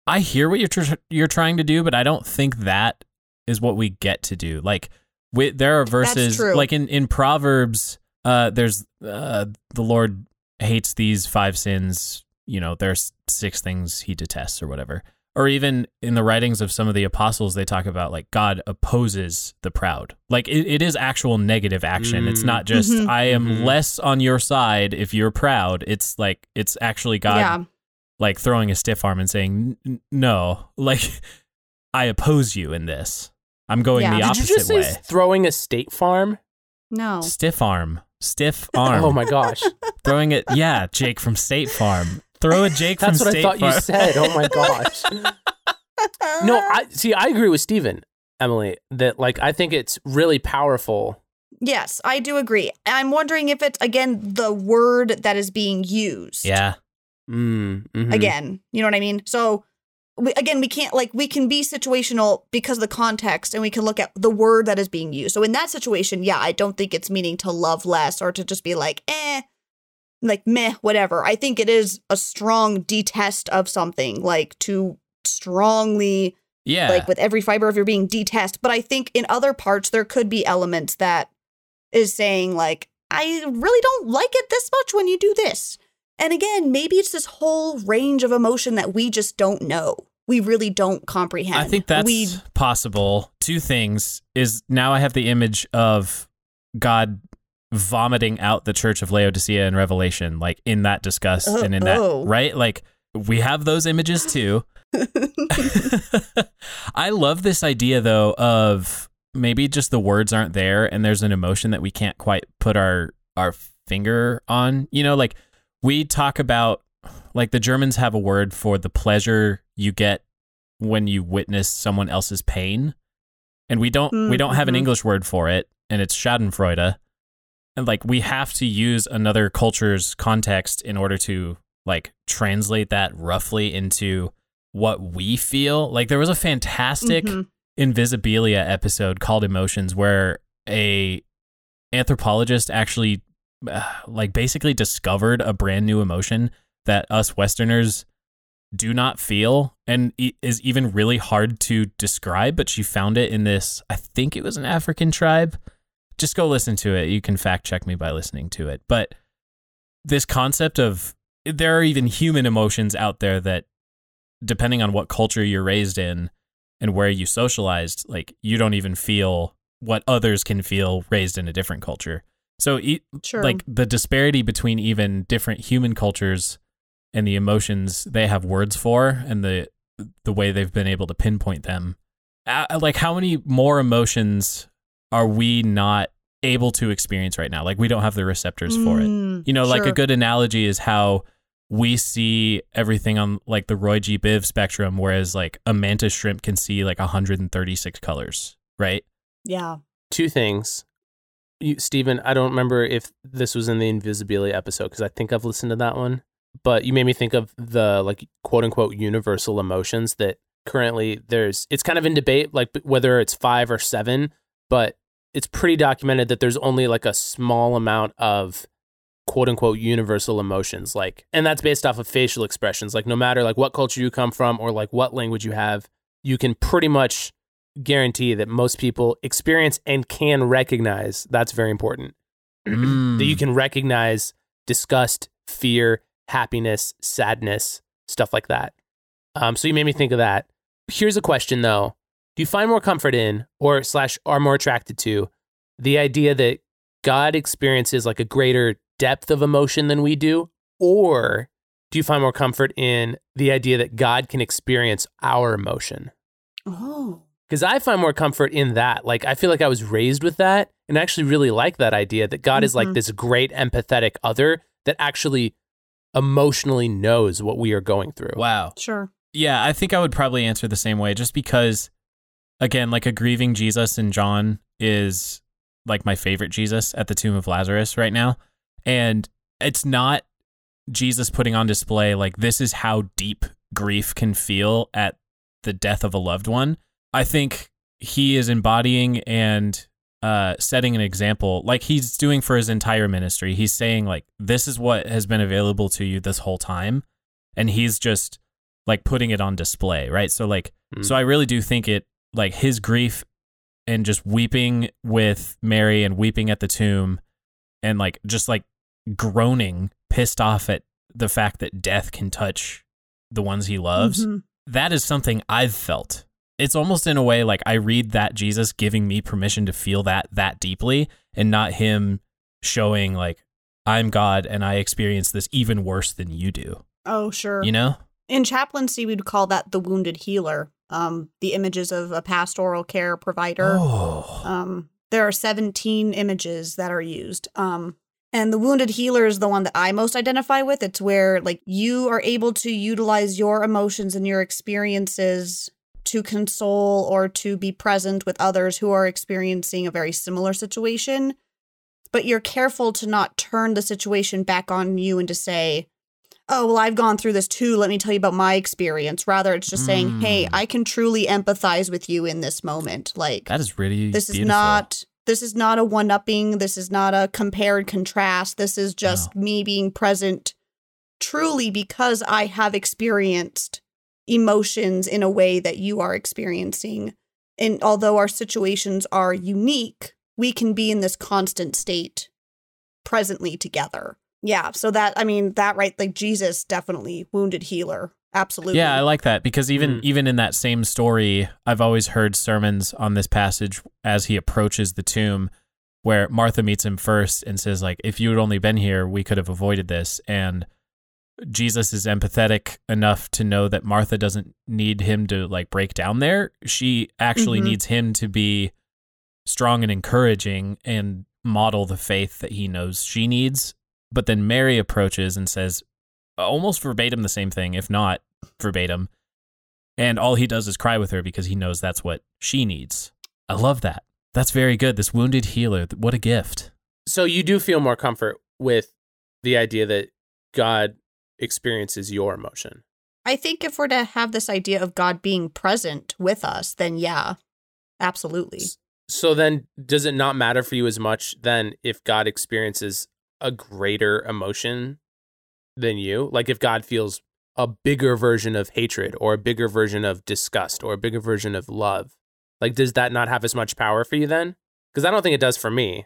I hear what you're tr- you're trying to do, but I don't think that is what we get to do. Like, we, there are verses like in in Proverbs. Uh, there's uh, the Lord hates these five sins. You know, there's six things he detests or whatever. Or even in the writings of some of the apostles, they talk about like God opposes the proud. Like it, it is actual negative action. It's Mm. not just Mhm. I am Mhm. less on your side if you're proud. It's like it's actually God yeah. like throwing a stiff arm and saying no, like I oppose you in this. I'm going Yeah. the Did Did opposite you just say way. throwing a state farm? No. Stiff arm. Stiff arm. Oh my gosh. Throwing it. Yeah, Jake from State Farm. Throw a Jake That's from what State I thought Farm. you said. Oh my gosh. No, I see I agree with Steven, Emily, that like I think it's really powerful. Yes, I do agree. I'm wondering if it's again the word that is being used. yeah. Mm, mhm. again. You know what I mean? So we, again, we can't like we can be situational because of the context, and we can look at the word that is being used. So in that situation, yeah, I don't think it's meaning to love less or to just be like, eh, like meh, whatever. I think it is a strong detest of something, like to strongly Yeah. like with every fiber of your being detest. But I think in other parts there could be elements that is saying like, I really don't like it this much when you do this. And again, maybe it's this whole range of emotion that we just don't know. We really don't comprehend. I think that's we possible. Two things is now I have the image of God vomiting out the church of Laodicea in Revelation, like in that disgust Oh, and in that, oh. right? Like we have those images too. I love this idea though of maybe just the words aren't there and there's an emotion that we can't quite put our our finger on. You know, like we talk about like the Germans have a word for the pleasure you get when you witness someone else's pain. And we don't we don't have an Mhm. English word for it and it's Schadenfreude. And like we have to use another culture's context in order to like translate that roughly into what we feel. Like there was a fantastic Mhm. Invisibilia episode called Emotions where a anthropologist actually like basically discovered a brand new emotion that us westerners do not feel and is even really hard to describe but she found it in this I think it was an African tribe. Just go listen to it. You can fact check me by listening to it. But this concept of there are even human emotions out there that depending on what culture you're raised in and where you socialized, like you don't even feel what others can feel raised in a different culture. So, e- Sure. like the disparity between even different human cultures and the emotions they have words for, and the the way they've been able to pinpoint them. Uh, like, how many more emotions are we not able to experience right now? Like, we don't have the receptors for it. Mm, You know, like a good analogy is how we see everything on like the Roy G. Biv spectrum, whereas like a mantis shrimp can see like 136 colors, right? Yeah. Two things. You, Steven, I don't remember if this was in the Invisibilia episode because I think I've listened to that one, but you made me think of the like quote unquote universal emotions that currently there's, it's kind of in debate, like whether it's five or seven, but it's pretty documented that there's only like a small amount of quote unquote universal emotions like and that's based off of facial expressions. Like no matter like what culture you come from or like what language you have you can pretty much guarantee that most people experience and can recognize that's very important. Mm. that you can recognize disgust fear happiness sadness stuff like that. Um, so you made me think of that. Here's a question though. Do you find more comfort in or slash are more attracted to the idea that god experiences like a greater depth of emotion than we do? Or do you find more comfort in the idea that god can experience our emotion? Oh. Because I find more comfort in that. Like, I feel like I was raised with that and I actually really like that idea that God is like Mhm. this great empathetic other that actually emotionally knows what we are going through. Wow. Sure. Yeah, I think I would probably answer the same way just because again, like a grieving Jesus in John is like my favorite Jesus at the tomb of Lazarus right now. And it's not Jesus putting on display like this is how deep grief can feel at the death of a loved one. I think he is embodying and uh, setting an example like he's doing for his entire ministry. He's saying like this is what has been available to you this whole time, and he's just like putting it on display, right? So like, Mm. so I really do think it like his grief and just weeping with Mary and weeping at the tomb, and like just like groaning, pissed off at the fact that death can touch the ones he loves Mhm. that is something I've felt. It's almost in a way like I read that Jesus giving me permission to feel that that deeply and not him showing like I'm God and I experience this even worse than you do. Oh, sure. You know? In chaplaincy, we'd call that the wounded healer. Um, the images of a pastoral care provider. Oh. Um, there are 17 images that are used. Um, and the wounded healer is the one that I most identify with. It's where like you are able to utilize your emotions and your experiences to console or to be present with others who are experiencing a very similar situation. But you're careful to not turn the situation back on you and to say, oh, well, I've gone through this too. Let me tell you about my experience. Rather, it's just saying, hey, Mm. I can truly empathize with you in this moment. Like, that is really this is not this is not a one upping this is not a compare and contrast this is just me being present truly because i have experienced emotions in a way that you are experiencing. And although our situations are unique we can be in this constant state presently together. Yeah so that i mean that right like jesus definitely wounded healer. Absolutely. Yeah, I like that because even Mm. even in that same story, I've always heard sermons on this passage as he approaches the tomb where Martha meets him first and says like if you had only been here, we could have avoided this. And Jesus is empathetic enough to know that Martha doesn't need him to like break down there. She actually Mhm. needs him to be strong and encouraging and model the faith that he knows she needs. But then Mary approaches and says almost verbatim the same thing, if not verbatim. And all he does is cry with her because he knows that's what she needs. I love that. That's very good. This wounded healer. What a gift. So you do feel more comfort with the idea that God experiences your emotion. I think if we're to have this idea of God being present with us, then yeah, absolutely. So then does it not matter for you as much then if God experiences a greater emotion than you? Like if God feels a bigger version of hatred or a bigger version of disgust or a bigger version of love. Like does that not have as much power for you then? Cuz I don't think it does for me.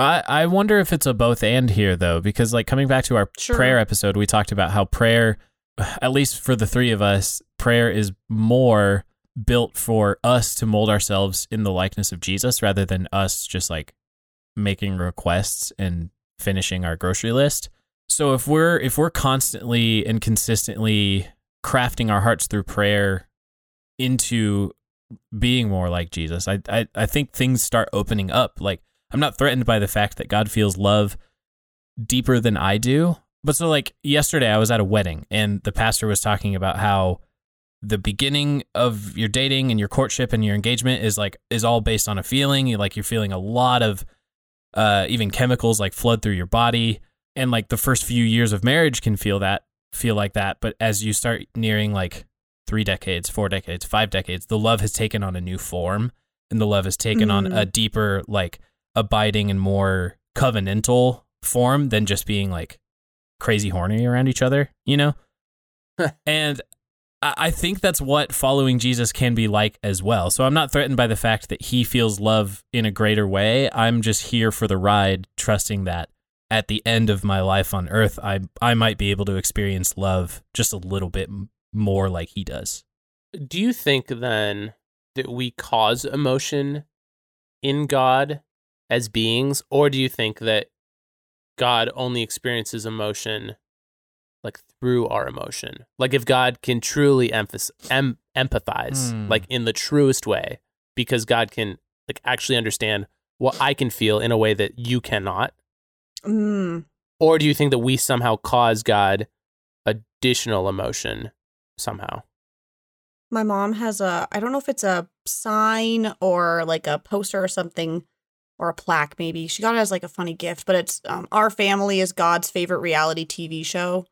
I, I wonder if it's a both and here though, because like coming back to our Sure. prayer episode, we talked about how prayer, at least for the three of us, prayer is more built for us to mold ourselves in the likeness of Jesus rather than us just like making requests and finishing our grocery list. So if we're if we're constantly and consistently crafting our hearts through prayer into being more like Jesus, I I, I think things start opening up. Like I'm not threatened by the fact that God feels love deeper than I do. but so like yesterday I was at a wedding and the pastor was talking about how the beginning of your dating and your courtship and your engagement is like is all based on a feeling. You like you're feeling a lot of uh even chemicals like flood through your body and like the first few years of marriage can feel that feel like that, but as you start nearing like 3 decades, 4 decades, 5 decades, the love has taken on a new form and the love has taken mm. on a deeper like abiding and more covenantal form than just being like crazy horny around each other, you know? and I think that's what following Jesus can be like as well. So I'm not threatened by the fact that he feels love in a greater way. I'm just here for the ride, trusting that at the end of my life on earth, I I might be able to experience love just a little bit more like he does. Do you think then that we cause emotion in God as beings, or do you think that God only experiences emotion like through our emotion. Like if God can truly emphasize, em- empathize, mm. like in the truest way, because God can like actually understand what I can feel in a way that you cannot. Mm. Or do you think that we somehow cause God additional emotion somehow? My mom has a, I don't know if it's a sign or like a poster or something or a plaque maybe. She got it as like a funny gift, but it's um, Our Family is God's favorite reality TV show.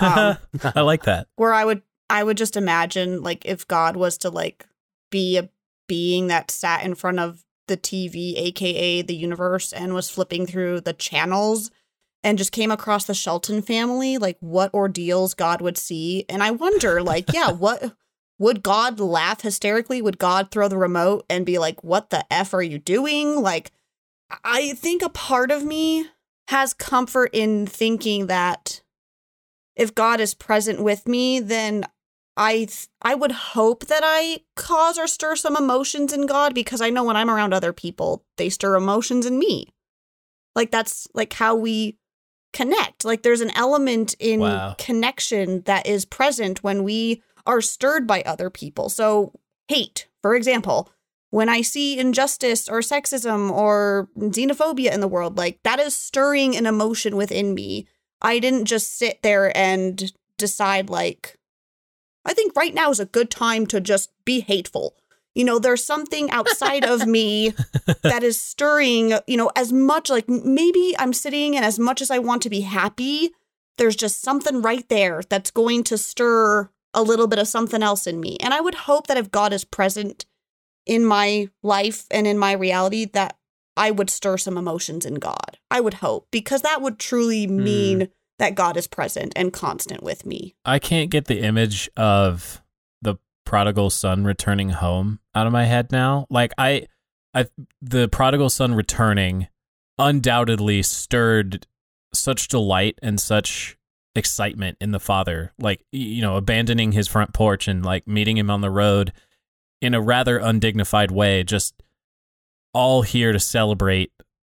Um, I like that. Where I would I would just imagine like if God was to like be a being that sat in front of the TV, aka the universe, and was flipping through the channels and just came across the Shelton family, like what ordeals God would see. And I wonder, like, yeah, what would God laugh hysterically? Would God throw the remote and be like, what the F are you doing? Like, I think a part of me has comfort in thinking that if God is present with me, then I th- I would hope that I cause or stir some emotions in God because I know when I'm around other people, they stir emotions in me. Like that's like how we connect. Like there's an element in wow. connection that is present when we are stirred by other people. So hate, for example, when I see injustice or sexism or xenophobia in the world, like that is stirring an emotion within me I didn't just sit there and decide, like, I think right now is a good time to just be hateful. You know, there's something outside of me that is stirring, you know, as much like maybe I'm sitting and as much as I want to be happy, there's just something right there that's going to stir a little bit of something else in me. And I would hope that if God is present in my life and in my reality, that I would stir some emotions in God. I would hope, because that would truly hmm. mean mm. that God is present and constant with me. I can't get the image of the prodigal son returning home out of my head now. Like I I the prodigal son returning undoubtedly stirred such delight and such excitement in the father like you know abandoning his front porch and like meeting him on the road in a rather undignified way just all here to celebrate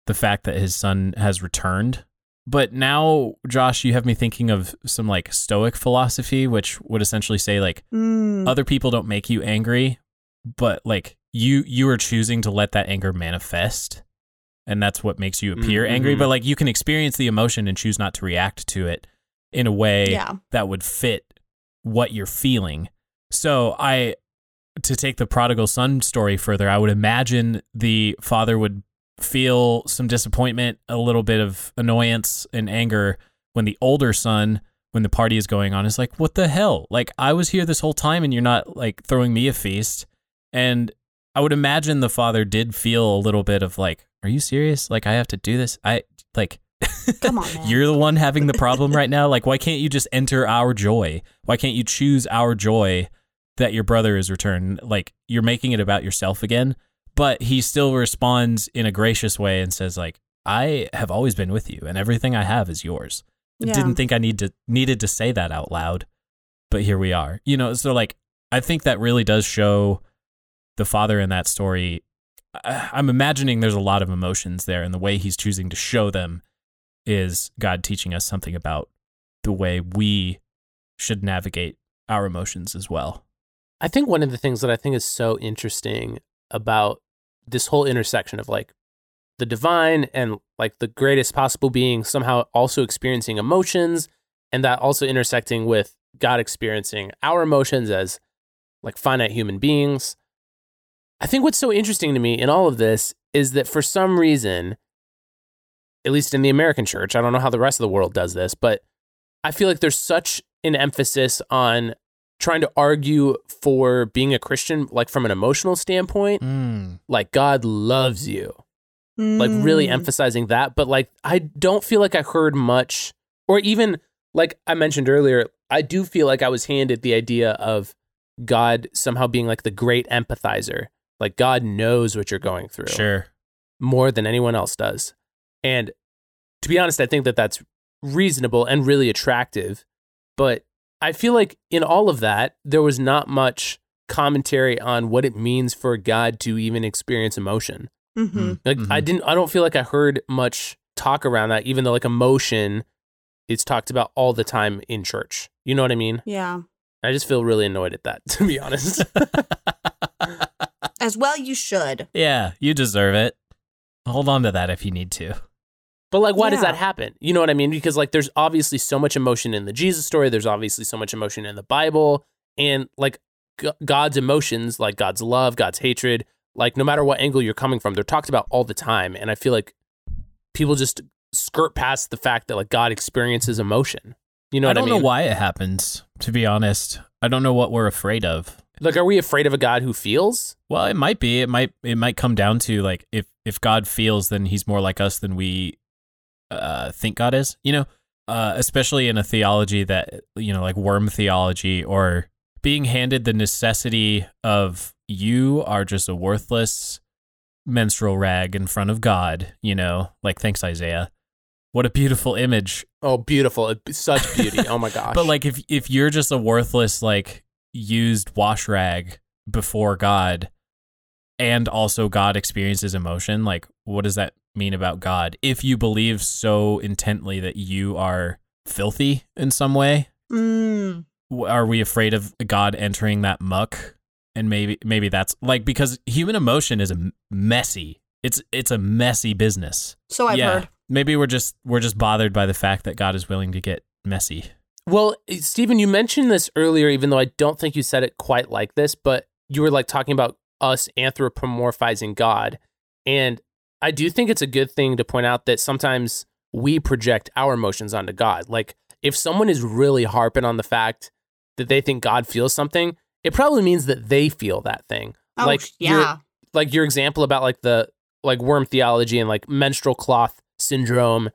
the fact that his son has returned. But now, Josh, you have me thinking of some like stoic philosophy, which would essentially say like mm. other people don't make you angry, but like you you are choosing to let that anger manifest. And that's what makes you appear mm-hmm. angry. But like you can experience the emotion and choose not to react to it in a way yeah. that would fit what you're feeling. So I to take the prodigal son story further, I would imagine the father would feel some disappointment, a little bit of annoyance and anger when the older son, when the party is going on, is like, What the hell? Like, I was here this whole time and you're not like throwing me a feast. And I would imagine the father did feel a little bit of like, Are you serious? Like, I have to do this? I like, Come on, man. You're the one having the problem right now. Like, why can't you just enter our joy? Why can't you choose our joy that your brother is returned. Like you're making it about yourself again. But he still responds in a gracious way and says, like, I have always been with you and everything I have is yours. Yeah. Didn't think I need to needed to say that out loud, but here we are. You know, so like I think that really does show the father in that story. I'm imagining there's a lot of emotions there, and the way he's choosing to show them is God teaching us something about the way we should navigate our emotions as well. I think one of the things that I think is so interesting about this whole intersection of like the divine and like the greatest possible being somehow also experiencing emotions and that also intersecting with God experiencing our emotions as like finite human beings. I think what's so interesting to me in all of this is that for some reason, at least in the American church, I don't know how the rest of the world does this, but I feel like there's such an emphasis on trying to argue for being a Christian, like from an emotional standpoint, Mm. like God loves you like really Mm. emphasizing that but like i don't feel like i heard much or even like i mentioned earlier i do feel like i was handed the idea of god somehow being like the great empathizer like god knows what you're going through Sure. more than anyone else does and to be honest i think that that's reasonable and really attractive but i feel like in all of that there was not much commentary on what it means for god to even experience emotion Mhm. like I Mhm. didn't I don't feel like I heard much talk around that even though like emotion is talked about all the time in church. You know what I mean? Yeah. I just feel really annoyed at that to be honest. As well, you should. yeah, you deserve it. Hold on to that if you need to. But like why does that happen? You know what I mean? Because like there's obviously so much emotion in the Jesus story, there's obviously so much emotion in the Bible and like G- God's emotions, like God's love, God's hatred, like no matter what angle you're coming from, they're talked about all the time and I feel like people just skirt past the fact that like God experiences emotion. You know I what I, don't mean? know why it happens, to be honest. I don't know what we're afraid of. Like, are we afraid of a God who feels? Well, it might be. It might it might come down to like if if God feels, then he's more like us than we uh think God is, you know? Uh especially in a theology that you know, like worm theology or being handed the necessity of you are just a worthless menstrual rag in front of God, you know? Like thanks Isaiah. What a beautiful image Oh, beautiful! Such beauty. Oh my gosh! But like if if you're just a worthless like used wash rag before God and also God experiences emotion, like what does that mean about God? If you believe so intently that you are filthy in some way, Mm. are we afraid of God entering that muck? And maybe maybe that's like because human emotion is a m- messy. It's it's a messy business. So I've yeah. heard. Maybe we're just we're just bothered by the fact that God is willing to get messy. well, Steven, you mentioned this earlier, even though I don't think you said it quite like this, but you were like talking about us anthropomorphizing God, and I do think it's a good thing to point out that sometimes we project our emotions onto God. Like, if someone is really harping on the fact that they think God feels something, it probably means that they feel that thing. Oh, like, your- yeah. like your example about like the like worm theology and like menstrual cloth syndrome.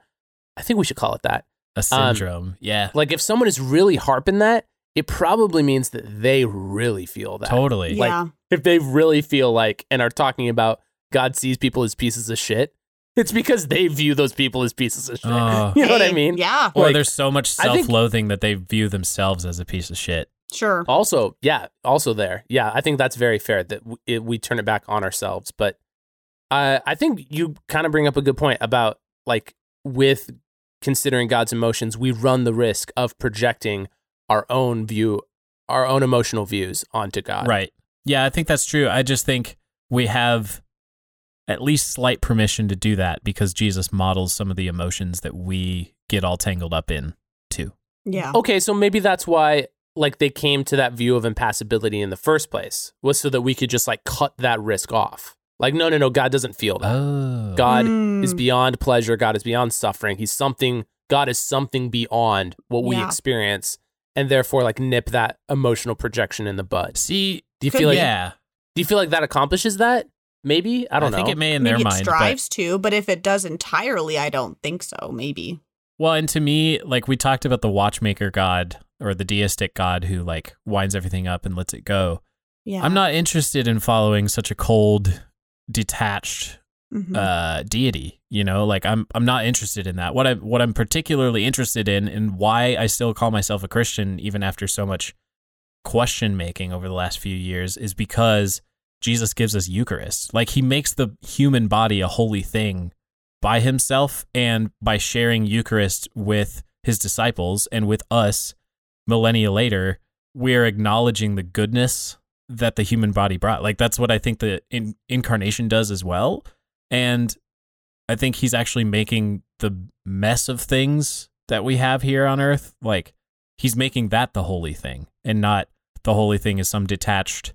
I think we should call it that. A Um, syndrome. yeah. Like if someone is really harping that, it probably means that they really feel that. Totally. like- yeah. If they really feel like and are talking about God sees people as pieces of shit, it's because they view those people as pieces of shit. Oh. you know what I mean? Yeah. or like, there's so much self-loathing that they view themselves as a piece of shit. Sure. Also, yeah, also there. Yeah, I think that's very fair that we, it, we turn it back on ourselves. But uh, I think you kind of bring up a good point about like with considering God's emotions, we run the risk of projecting our own view, our own emotional views onto God. Right. Yeah, I think that's true. I just think we have at least slight permission to do that because Jesus models some of the emotions that we get all tangled up in too. Yeah. Okay, so maybe that's why like they came to that view of impassibility in the first place was so that we could just like cut that risk off. Like, no, no, no, God doesn't feel that. Oh. God Mm. is beyond pleasure. God is beyond suffering. He's something, God is something beyond what we Yeah. experience. And therefore, like, nip that emotional projection in the bud. See, Do you Could feel like, yeah. do you feel like that accomplishes that? Maybe? I don't know. think it may in Maybe their it mind. but- strives to, but if it does entirely, I don't think so. Maybe. Well, and to me, like we talked about the watchmaker god or the deistic god who like winds everything up and lets it go. Yeah. I'm not interested in following such a cold, detached Mhm. uh, deity. You know, like I'm I'm not interested in that. What I what I'm particularly interested in, and why I still call myself a Christian even after so much question making over the last few years, is because Jesus gives us Eucharist. Like He makes the human body a holy thing by Himself, and by sharing Eucharist with His disciples and with us millennia later, we're acknowledging the goodness that the human body brought. Like that's what I think the in- incarnation does as well. And I think he's actually making the mess of things that we have here on earth, like he's making that the holy thing and not the holy thing is some detached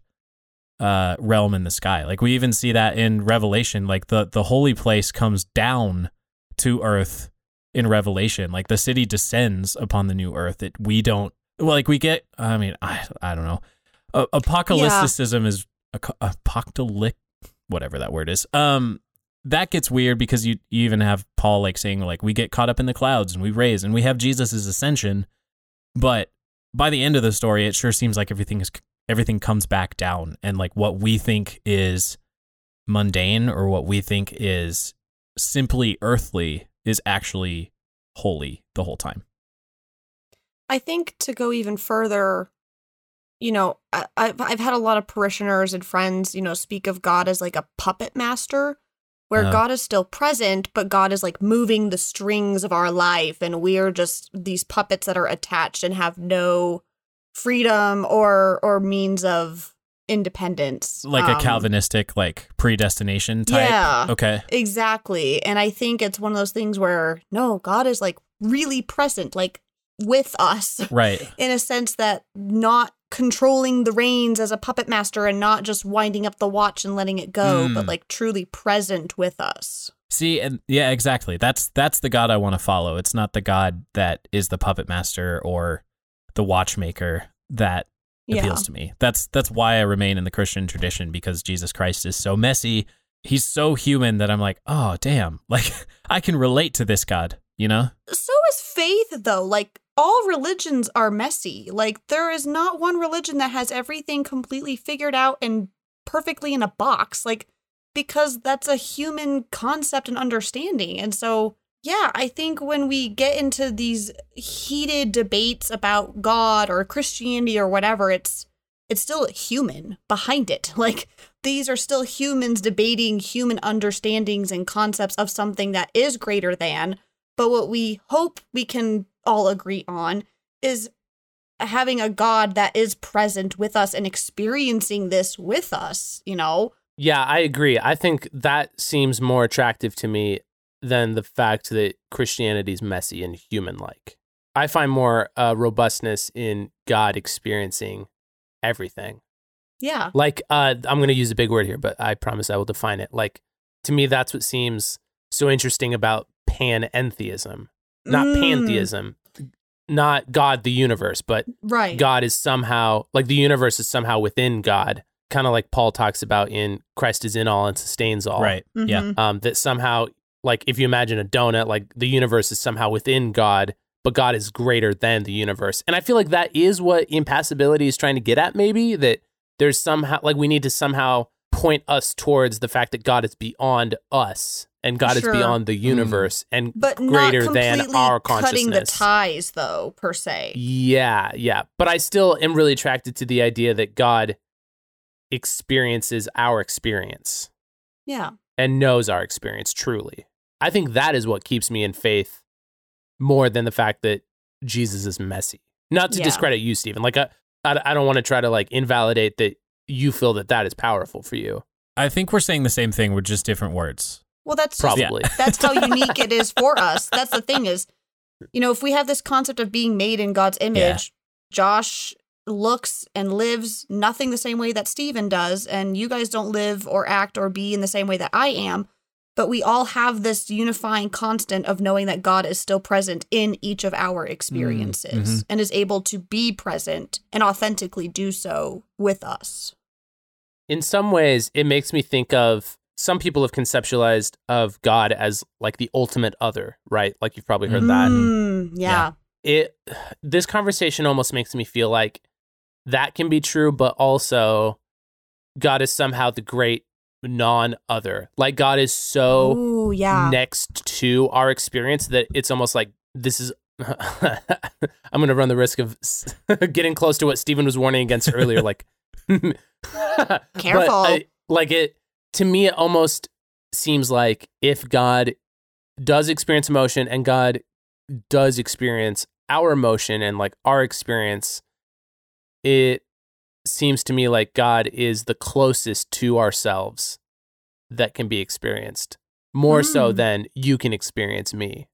uh realm in the sky. Like we even see that in Revelation, like the the holy place comes down to earth in Revelation. Like the city descends upon the new earth. It we don't like we get I mean, I I don't know. Uh, apocalypticism is apocalyptic whatever that word is. Um that gets weird because you, you even have Paul like saying like we get caught up in the clouds and we raise and we have Jesus's ascension, but by the end of the story, it sure seems like everything is everything comes back down and like what we think is mundane or what we think is simply earthly is actually holy the whole time. I think to go even further, you know, I, I've I've had a lot of parishioners and friends, you know, speak of God as like a puppet master where uh, God is still present, but God is like moving the strings of our life, and we're just these puppets that are attached and have no freedom or or means of independence. Like um, a Calvinistic like predestination type. Yeah. Okay. Exactly. And I think it's one of those things where no, God is like really present, like with us. Right. In a sense that not controlling the reins as a puppet master and not just winding up the watch and letting it go, mm. but like truly present with us. See, and yeah, exactly. That's that's the God I want to follow. It's not the God that is the puppet master or the watchmaker that yeah. appeals to me. That's that's why I remain in the Christian tradition because Jesus Christ is so messy. He's so human that I'm like, oh damn, like I can relate to this God, you know? So is faith though. Like all religions are messy. Like there is not one religion that has everything completely figured out and perfectly in a box. Like because that's a human concept and understanding. And so yeah, I think when we get into these heated debates about God or Christianity or whatever, it's it's still human behind it. Like these are still humans debating human understandings and concepts of something that is greater than. But what we hope we can all agree on is having a God that is present with us and experiencing this with us, you know? Yeah, I agree. I think that seems more attractive to me than the fact that Christianity is messy and human like. I find more uh, robustness in God experiencing everything. Yeah. Like, uh, I'm going to use a big word here, but I promise I will define it. Like, to me, that's what seems so interesting about panentheism not mm. pantheism, not God the universe, but right. God is somehow like the universe is somehow within God, kind of like Paul talks about in Christ is in all and sustains all. Right. Mm-hmm. Yeah. Um, that somehow, like if you imagine a donut, like the universe is somehow within God, but God is greater than the universe. And I feel like that is what impassibility is trying to get at. Maybe that there's somehow like we need to somehow point us towards the fact that God is beyond us and God sure. is beyond the mm. universe mm. and but greater than our consciousness. Cutting the ties, though, per se. Yeah, yeah. But I still am really attracted to the idea that God experiences our experience. Yeah. And knows our experience truly. I think that is what keeps me in faith more than the fact that Jesus is messy. Not to yeah. discredit you, Steven. Like, I, I, I don't want to try to like invalidate that you feel that that is powerful for you. I think we're saying the same thing with just different words. Well, that's probably just, that's how unique it is for us. That's the thing is, you know, if we have this concept of being made in God's image, yeah. Josh looks and lives nothing the same way that Steven does, and you guys don't live or act or be in the same way that I am. But we all have this unifying constant of knowing that God is still present in each of our experiences mm, mm-hmm. and is able to be present and authentically do so with us. In some ways, it makes me think of some people have conceptualized of God as like the ultimate other, right? Like you've probably heard mm, that. Yeah. yeah. It this conversation almost makes me feel like that can be true, but also God is somehow the great non-other. Like God is so Ooh, yeah. next to our experience that it's almost like this is I'm going to run the risk of getting close to what Steven was warning against earlier like Careful. I, uh, like it to me, it almost seems like if God does experience emotion and God does experience our emotion and like our experience, it seems to me like God is the closest to ourselves that can be experienced more mm. so than you can experience me.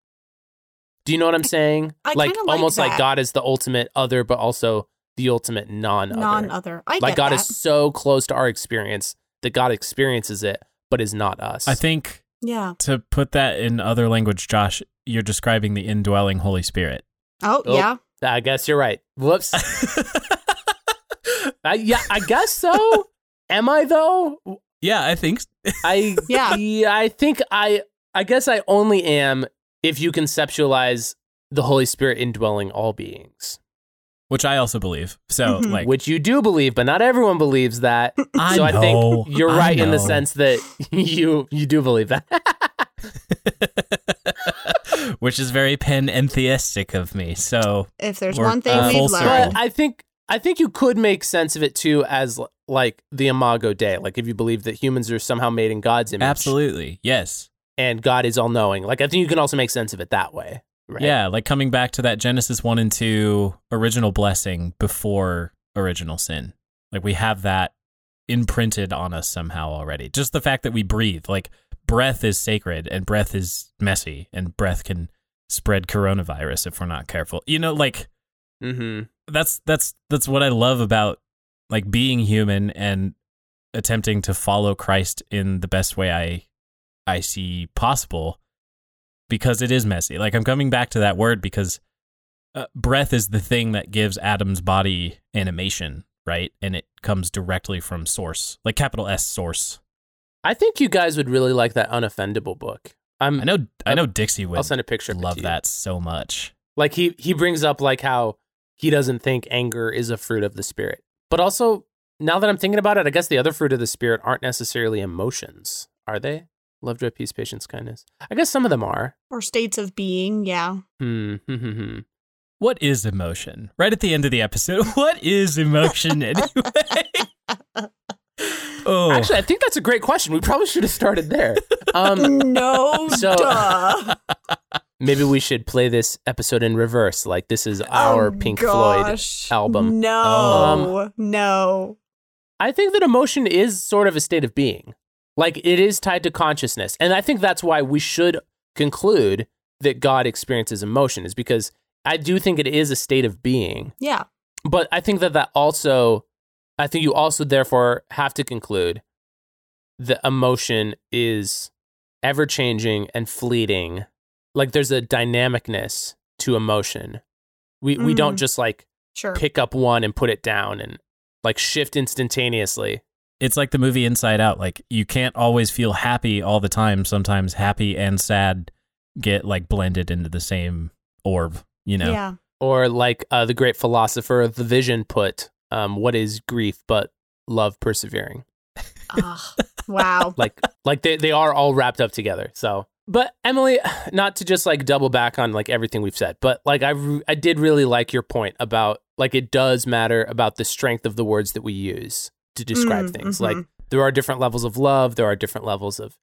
Do you know what I'm saying? I like like almost like. God is the ultimate other, but also the ultimate non-other. Non-other. I like get God that. is so close to our experience that God experiences it, but is not us. I think Yeah. to put that in other language, Josh, you're describing the indwelling Holy Spirit. Oh, Oh. yeah. I guess you're right. Whoops. I, yeah, I guess so. Am I though? yeah, I think. I Yeah. I think I I guess I only am if you conceptualize the Holy Spirit indwelling all beings, Which I also believe. So, Mhm. like, which you do believe, but not everyone believes that. I so I think you're right in the sense that you you do believe that. which is very pantheistic of me. So, If there's one thing uh, we've learned. I think I think you could make sense of it too as like the Imago Dei, like if you believe that humans are somehow made in God's image, absolutely, yes. and God is all knowing. Like I think you can also make sense of it that way. Right? Yeah, like coming back to that Genesis 1 and 2 original blessing before original sin. Like we have that imprinted on us somehow already. Just the fact that we breathe, like breath is sacred and breath is messy and breath can spread coronavirus if we're not careful. You know, like Mm-hmm. that's that's that's what I love about like being human and attempting to follow Christ in the best way I I see possible because it is messy. Like I'm coming back to that word because uh, breath is the thing that gives Adam's body animation, right? And it comes directly from source, like capital S source. I think you guys would really like that unoffendable book. I'm I know I know Dixie would I'll send a picture. love that so much. Like he he brings up like how he doesn't think anger is a fruit of the spirit. But also, now that I'm thinking about it, I guess the other fruit of the spirit aren't necessarily emotions, are they? Love, joy, peace, patience, kindness. I guess some of them are. or states of being, yeah. Hmm. hmm, hmm, hmm. What is emotion? Right at the end of the episode, what is emotion anyway? oh, Actually, I think that's a great question. We probably should have started there. Um, no, So- duh. Maybe we should play this episode in reverse. Like this is oh, our Oh, Pink Floyd album. No, um, no. I think that emotion is sort of a state of being. Like it is tied to consciousness. And I think that's why we should conclude that God experiences emotion is because I do think it is a state of being. Yeah. But I think that that also I think you also therefore have to conclude that emotion is ever changing and fleeting. Like there's a dynamicness to emotion. We we don't Mhm. just like Sure. pick up one and put it down and like shift instantaneously. it's like the movie Inside Out. Like you can't always feel happy all the time. Sometimes happy and sad get like blended into the same orb. You know, Yeah. Or like uh, the great philosopher of the vision put, um, what is grief but love persevering? Ah, wow. Like like they, they are all wrapped up together. So but Emily, not to just like double back on like everything we've said, but like I re- I did really like your point about like it does matter about the strength of the words that we use to describe Mm, things. mhm. Like there are different levels of love, there are different levels of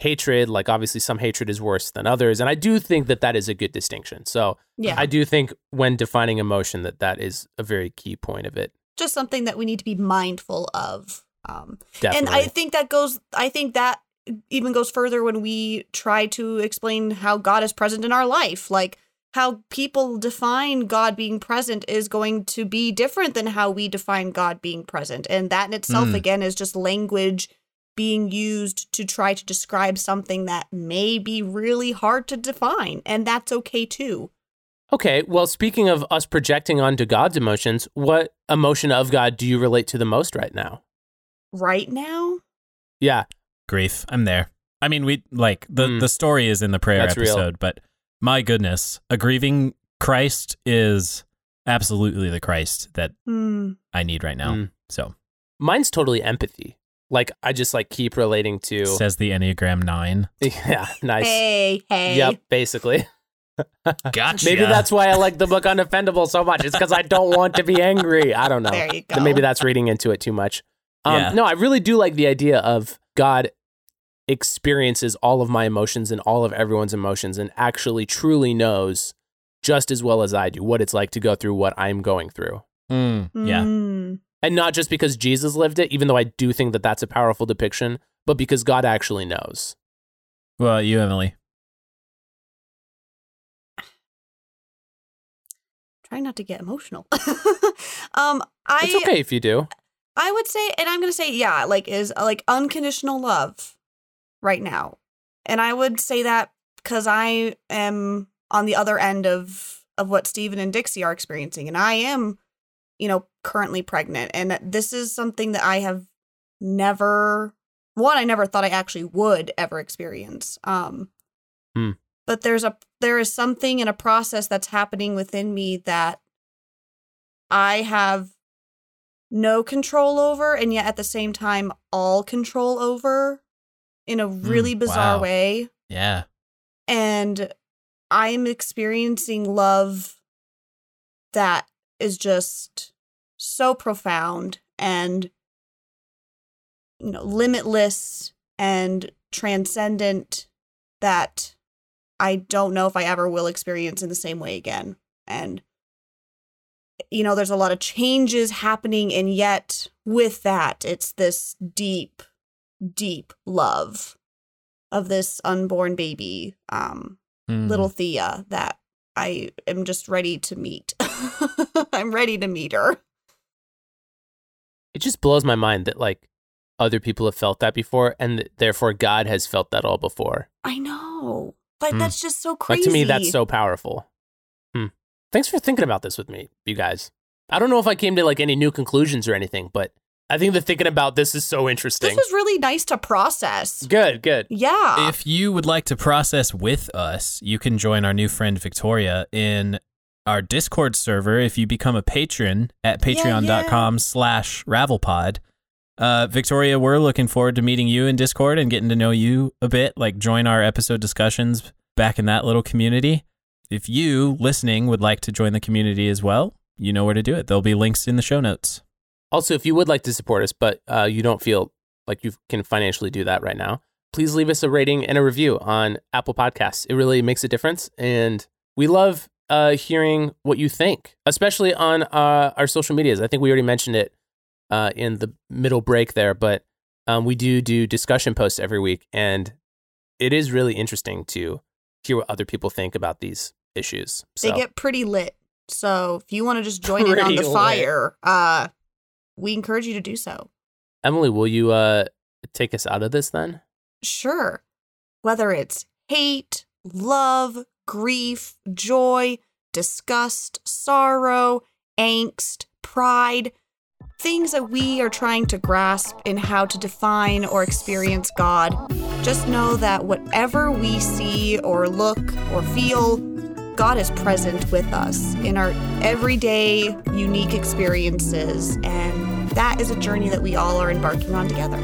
hatred. Like obviously some hatred is worse than others, and I do think that that is a good distinction. So Yeah. I do think when defining emotion that that is a very key point of it. Just something that we need to be mindful of. Um, Definitely. And I think that goes, I think that even goes further when we try to explain how God is present in our life. Like how people define God being present is going to be different than how we define God being present. And that in itself, Mm. again, is just language being used to try to describe something that may be really hard to define. And that's okay too. okay, well, speaking of us projecting onto God's emotions, what emotion of God do you relate to the most right now? Right now, Yeah, grief. I'm there. I mean, we like the Mm. the story is in the prayer That's real. episode, but my goodness, a grieving Christ is absolutely the Christ that hmm. I need right now. Mm. So mine's totally empathy. Like I just like keep relating to. says the Enneagram Nine. Yeah, nice. hey, hey. Yep, basically. Gotcha. Maybe that's why I like the book Unoffendable so much. It's because I don't want to be angry. I don't know. There you go. Maybe that's reading into it too much. Um, Yeah. No, I really do like the idea of God experiences all of my emotions and all of everyone's emotions and actually truly knows just as well as I do what it's like to go through what I'm going through. Mm, yeah. Mm. And not just because Jesus lived it, even though I do think that that's a powerful depiction, but because God actually knows. Well, you, Emily. trying not to get emotional. um, I It's okay if you do. I would say, and I'm gonna say, yeah, like is uh, like unconditional love right now, and I would say that because I am on the other end of of what Steven and Dixie are experiencing, and I am, you know, currently pregnant, and this is something that I have never one I never thought I actually would ever experience. Um, Hmm. but there's a there is something in a process that's happening within me that I have no control over and yet at the same time all control over in a mm, really bizarre wow. way Yeah. and i'm experiencing love that is just so profound and you know limitless and transcendent that i don't know if i ever will experience in the same way again and you know there's a lot of changes happening and yet with that it's this deep deep love of this unborn baby um Mm. little thea that i am just ready to meet i'm ready to meet her It just blows my mind that like other people have felt that before, and th- therefore God has felt that all before. i know but Hmm. that's just so crazy to me, that's so powerful. Hmm. Thanks for thinking about this with me, you guys. I don't know if I came to like any new conclusions or anything, but I think the thinking about this is so interesting. this was really nice to process good, good. yeah If you would like to process with us, you can join our new friend Victoria in our Discord server if you become a patron at patreon.com slash ravelpod. Uh, Victoria, we're looking forward to meeting you in Discord and getting to know you a bit, like join our episode discussions back in that little community. If you, listening, would like to join the community as well, you know where to do it. There'll be links in the show notes. Also, if you would like to support us, but uh, you don't feel like you can financially do that right now, please leave us a rating and a review on Apple Podcasts. It really makes a difference. And we love uh, hearing what you think, especially on uh, our social medias. I think we already mentioned it uh, in the middle break there, but um, we do do discussion posts every week. And it is really interesting to hear what other people think about these issues. So, they get pretty lit so if you want to just join in on Pretty the lit. fire uh we encourage you to do so Emily, will you uh, take us out of this then? Sure. Whether it's hate, love, grief, joy, disgust, sorrow, angst, pride, things that we are trying to grasp in how to define or experience God, just know that whatever we see or look or feel, God is present with us in our everyday, unique experiences. And that is a journey that we all are embarking on together.